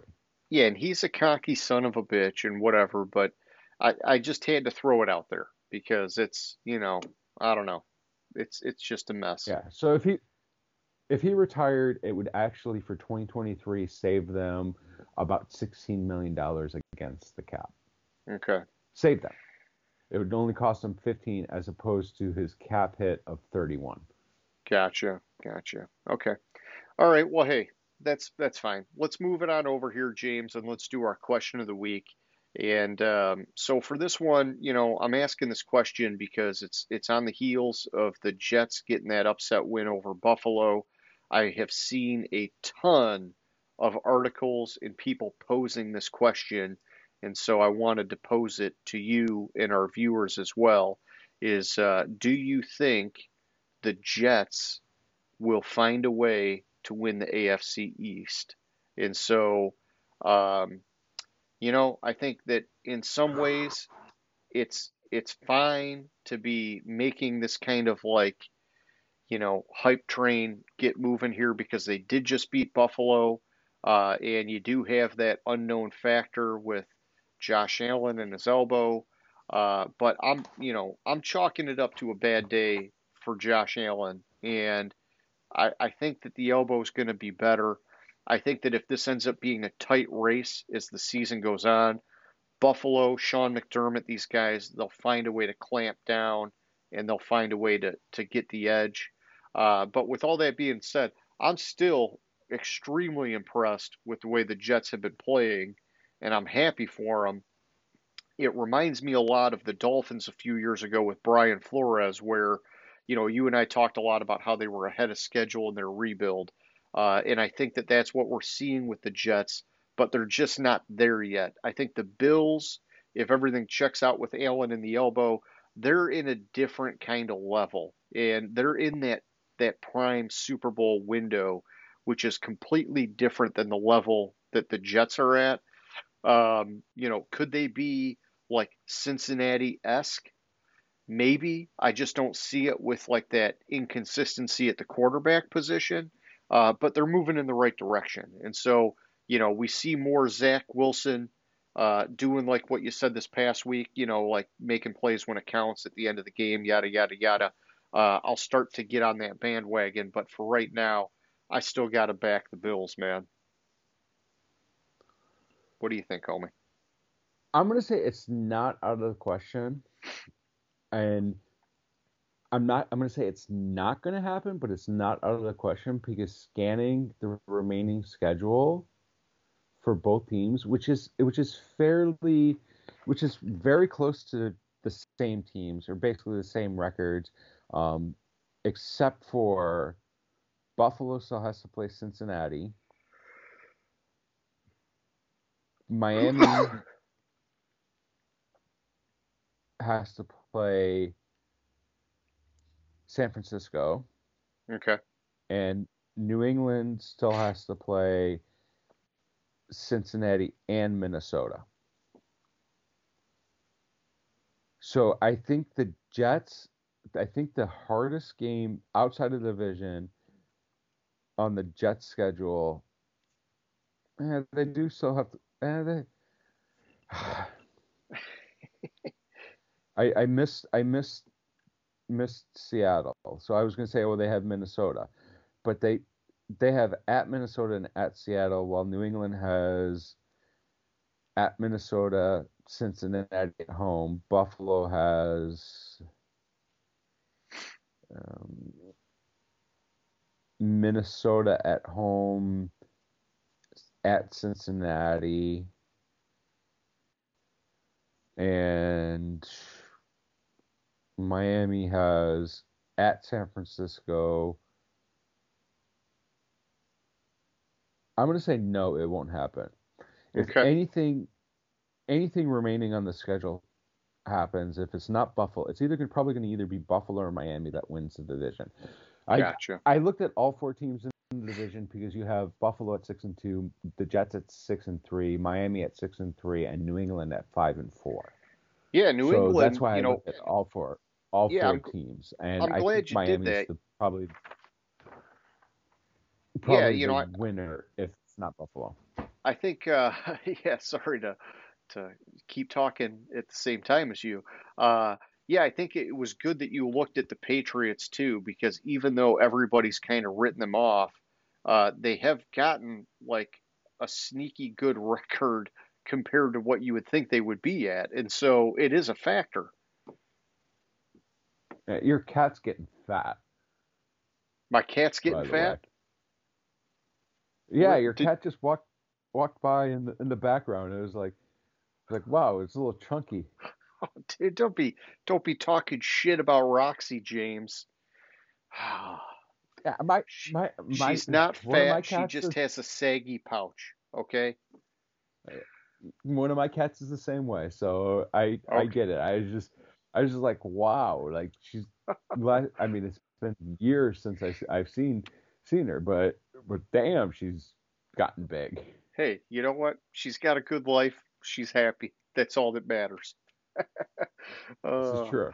Yeah, and he's a cocky son of a bitch and whatever, but I, I just had to throw it out there because it's, you know, I don't know. It's it's just a mess. Yeah. So if he if he retired, it would actually for 2023 save them about 16 million dollars against the cap. Okay. Save them. It would only cost him 15 as opposed to his cap hit of 31. Gotcha. Gotcha. Okay. All right. Well, hey, that's that's fine. Let's move it on over here, James, and let's do our question of the week. And um, so for this one, you know, I'm asking this question because it's it's on the heels of the Jets getting that upset win over Buffalo. I have seen a ton of articles and people posing this question, and so I wanted to pose it to you and our viewers as well. Is uh, do you think the Jets will find a way to win the AFC East. And so, um, you know, I think that in some ways it's it's fine to be making this kind of like, you know, hype train get moving here because they did just beat Buffalo, uh, and you do have that unknown factor with Josh Allen and his elbow. Uh, but I'm, you know, I'm chalking it up to a bad day for Josh Allen, and I, I think that the elbow is going to be better. I think that if this ends up being a tight race as the season goes on, Buffalo, Sean McDermott, these guys, they'll find a way to clamp down and they'll find a way to, to get the edge. Uh, but with all that being said, I'm still extremely impressed with the way the Jets have been playing, and I'm happy for them. It reminds me a lot of the Dolphins a few years ago with Brian Flores, where you know, you and I talked a lot about how they were ahead of schedule in their rebuild. Uh, and I think that that's what we're seeing with the Jets, but they're just not there yet. I think the Bills, if everything checks out with Allen in the elbow, they're in a different kind of level. And they're in that, that prime Super Bowl window, which is completely different than the level that the Jets are at. Um, you know, could they be like Cincinnati esque? Maybe. I just don't see it with like that inconsistency at the quarterback position. Uh, but they're moving in the right direction. And so, you know, we see more Zach Wilson uh, doing like what you said this past week, you know, like making plays when it counts at the end of the game, yada, yada, yada. Uh, I'll start to get on that bandwagon. But for right now, I still got to back the Bills, man. What do you think, homie? I'm gonna say it's not out of the question, and I'm not. I'm gonna say it's not gonna happen, but it's not out of the question because scanning the remaining schedule for both teams, which is which is fairly, which is very close to the same teams or basically the same records, um, except for Buffalo still has to play Cincinnati. Miami has to play San Francisco. Okay. And New England still has to play Cincinnati and Minnesota. So I think the Jets, I think the hardest game outside of the division on the Jets schedule, eh, they do still have to. Eh, they, I I missed I missed missed Seattle, so I was going to say, well, they have Minnesota, but they they have at Minnesota and at Seattle, while New England has at Minnesota, Cincinnati at home. Buffalo has um, Minnesota at home, at Cincinnati, and Miami has at San Francisco. I'm going to say no, it won't happen. If Okay. anything, anything remaining on the schedule happens, if it's not Buffalo, it's either probably going to either be Buffalo or Miami that wins the division. I Gotcha. I looked at all four teams in division because you have Buffalo at six and two, the Jets at six and three, Miami at six and three, and New England at five and four. Yeah, New so England. that's why you I know, all four, all Yeah, four I'm teams, and I'm I glad think Miami's that. the probably Yeah, probably you know, the winner if it's not Buffalo. I think. Uh, yeah, sorry to to keep talking at the same time as you. Uh, yeah, I think it was good that you looked at the Patriots too, because even though everybody's kind of written them off, uh, they have gotten like a sneaky good record compared to what you would think they would be at, and so it is a factor. Uh, Your cat's getting fat. My cat's getting fat. way. Yeah, What your did- cat just walked walked by in the in the background. And It was like like wow, it's a little chunky. Dude, don't be don't be talking shit about Roxy, James. Yeah, my my my She's not fat. She just is- has a saggy pouch. Okay. Uh, one of my cats is the same way, so I I get it. I was just I was just like wow, like she's. I mean, it's been years since I I've seen seen her, but but damn, she's gotten big. Hey, you know what? She's got a good life. She's happy. That's all that matters. This Uh, is true.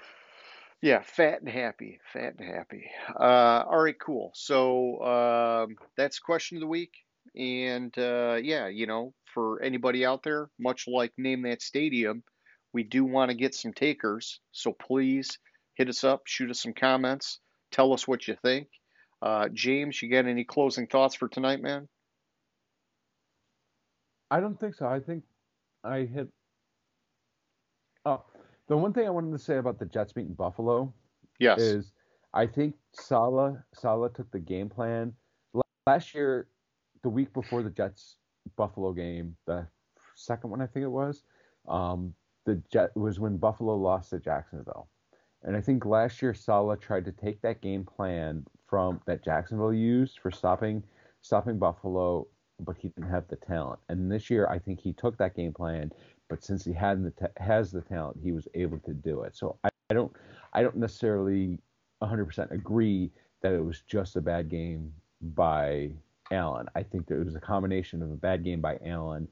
Yeah, fat and happy. Fat and happy. Uh, all right, cool. So um, that's question of the week. And uh, yeah, you know, for anybody out there, much like Name That Stadium, we do want to get some takers. So please hit us up, shoot us some comments, tell us what you think. Uh, James, you got any closing thoughts for tonight, man? I don't think so. I think I hit. Oh, the one thing I wanted to say about the Jets beating Buffalo Yes. is I think Saleh Saleh took the game plan last year, the week before the Jets Buffalo game, the second one I think it was. Um, the Jet was when Buffalo lost to Jacksonville, and I think last year Saleh tried to take that game plan from that Jacksonville used for stopping stopping Buffalo, but he didn't have the talent. And this year I think he took that game plan, but since he had the ta- has the talent, he was able to do it. So I, I don't I don't necessarily 100% agree that it was just a bad game by Allen. I think that it was a combination of a bad game by Allen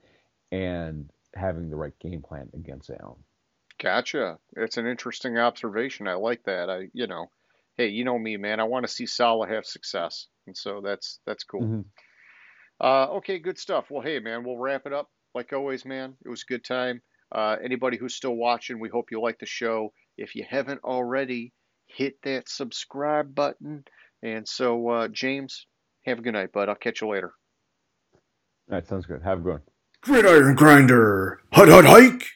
and having the right game plan against Allen. Gotcha. It's an interesting observation. I like that. I, you know, hey, you know me, man. I want to see Saleh have success, and so that's that's cool. Mm-hmm. Uh, okay, good stuff. Well, hey, man, we'll wrap it up. Like always, man, it was a good time. Uh, anybody who's still watching, we hope you like the show. If you haven't already, hit that subscribe button. And so, uh, James, have a good night, bud. I'll catch you later. All right, sounds good. Have a good one. Gridiron Grinder. Hut, hut, hike.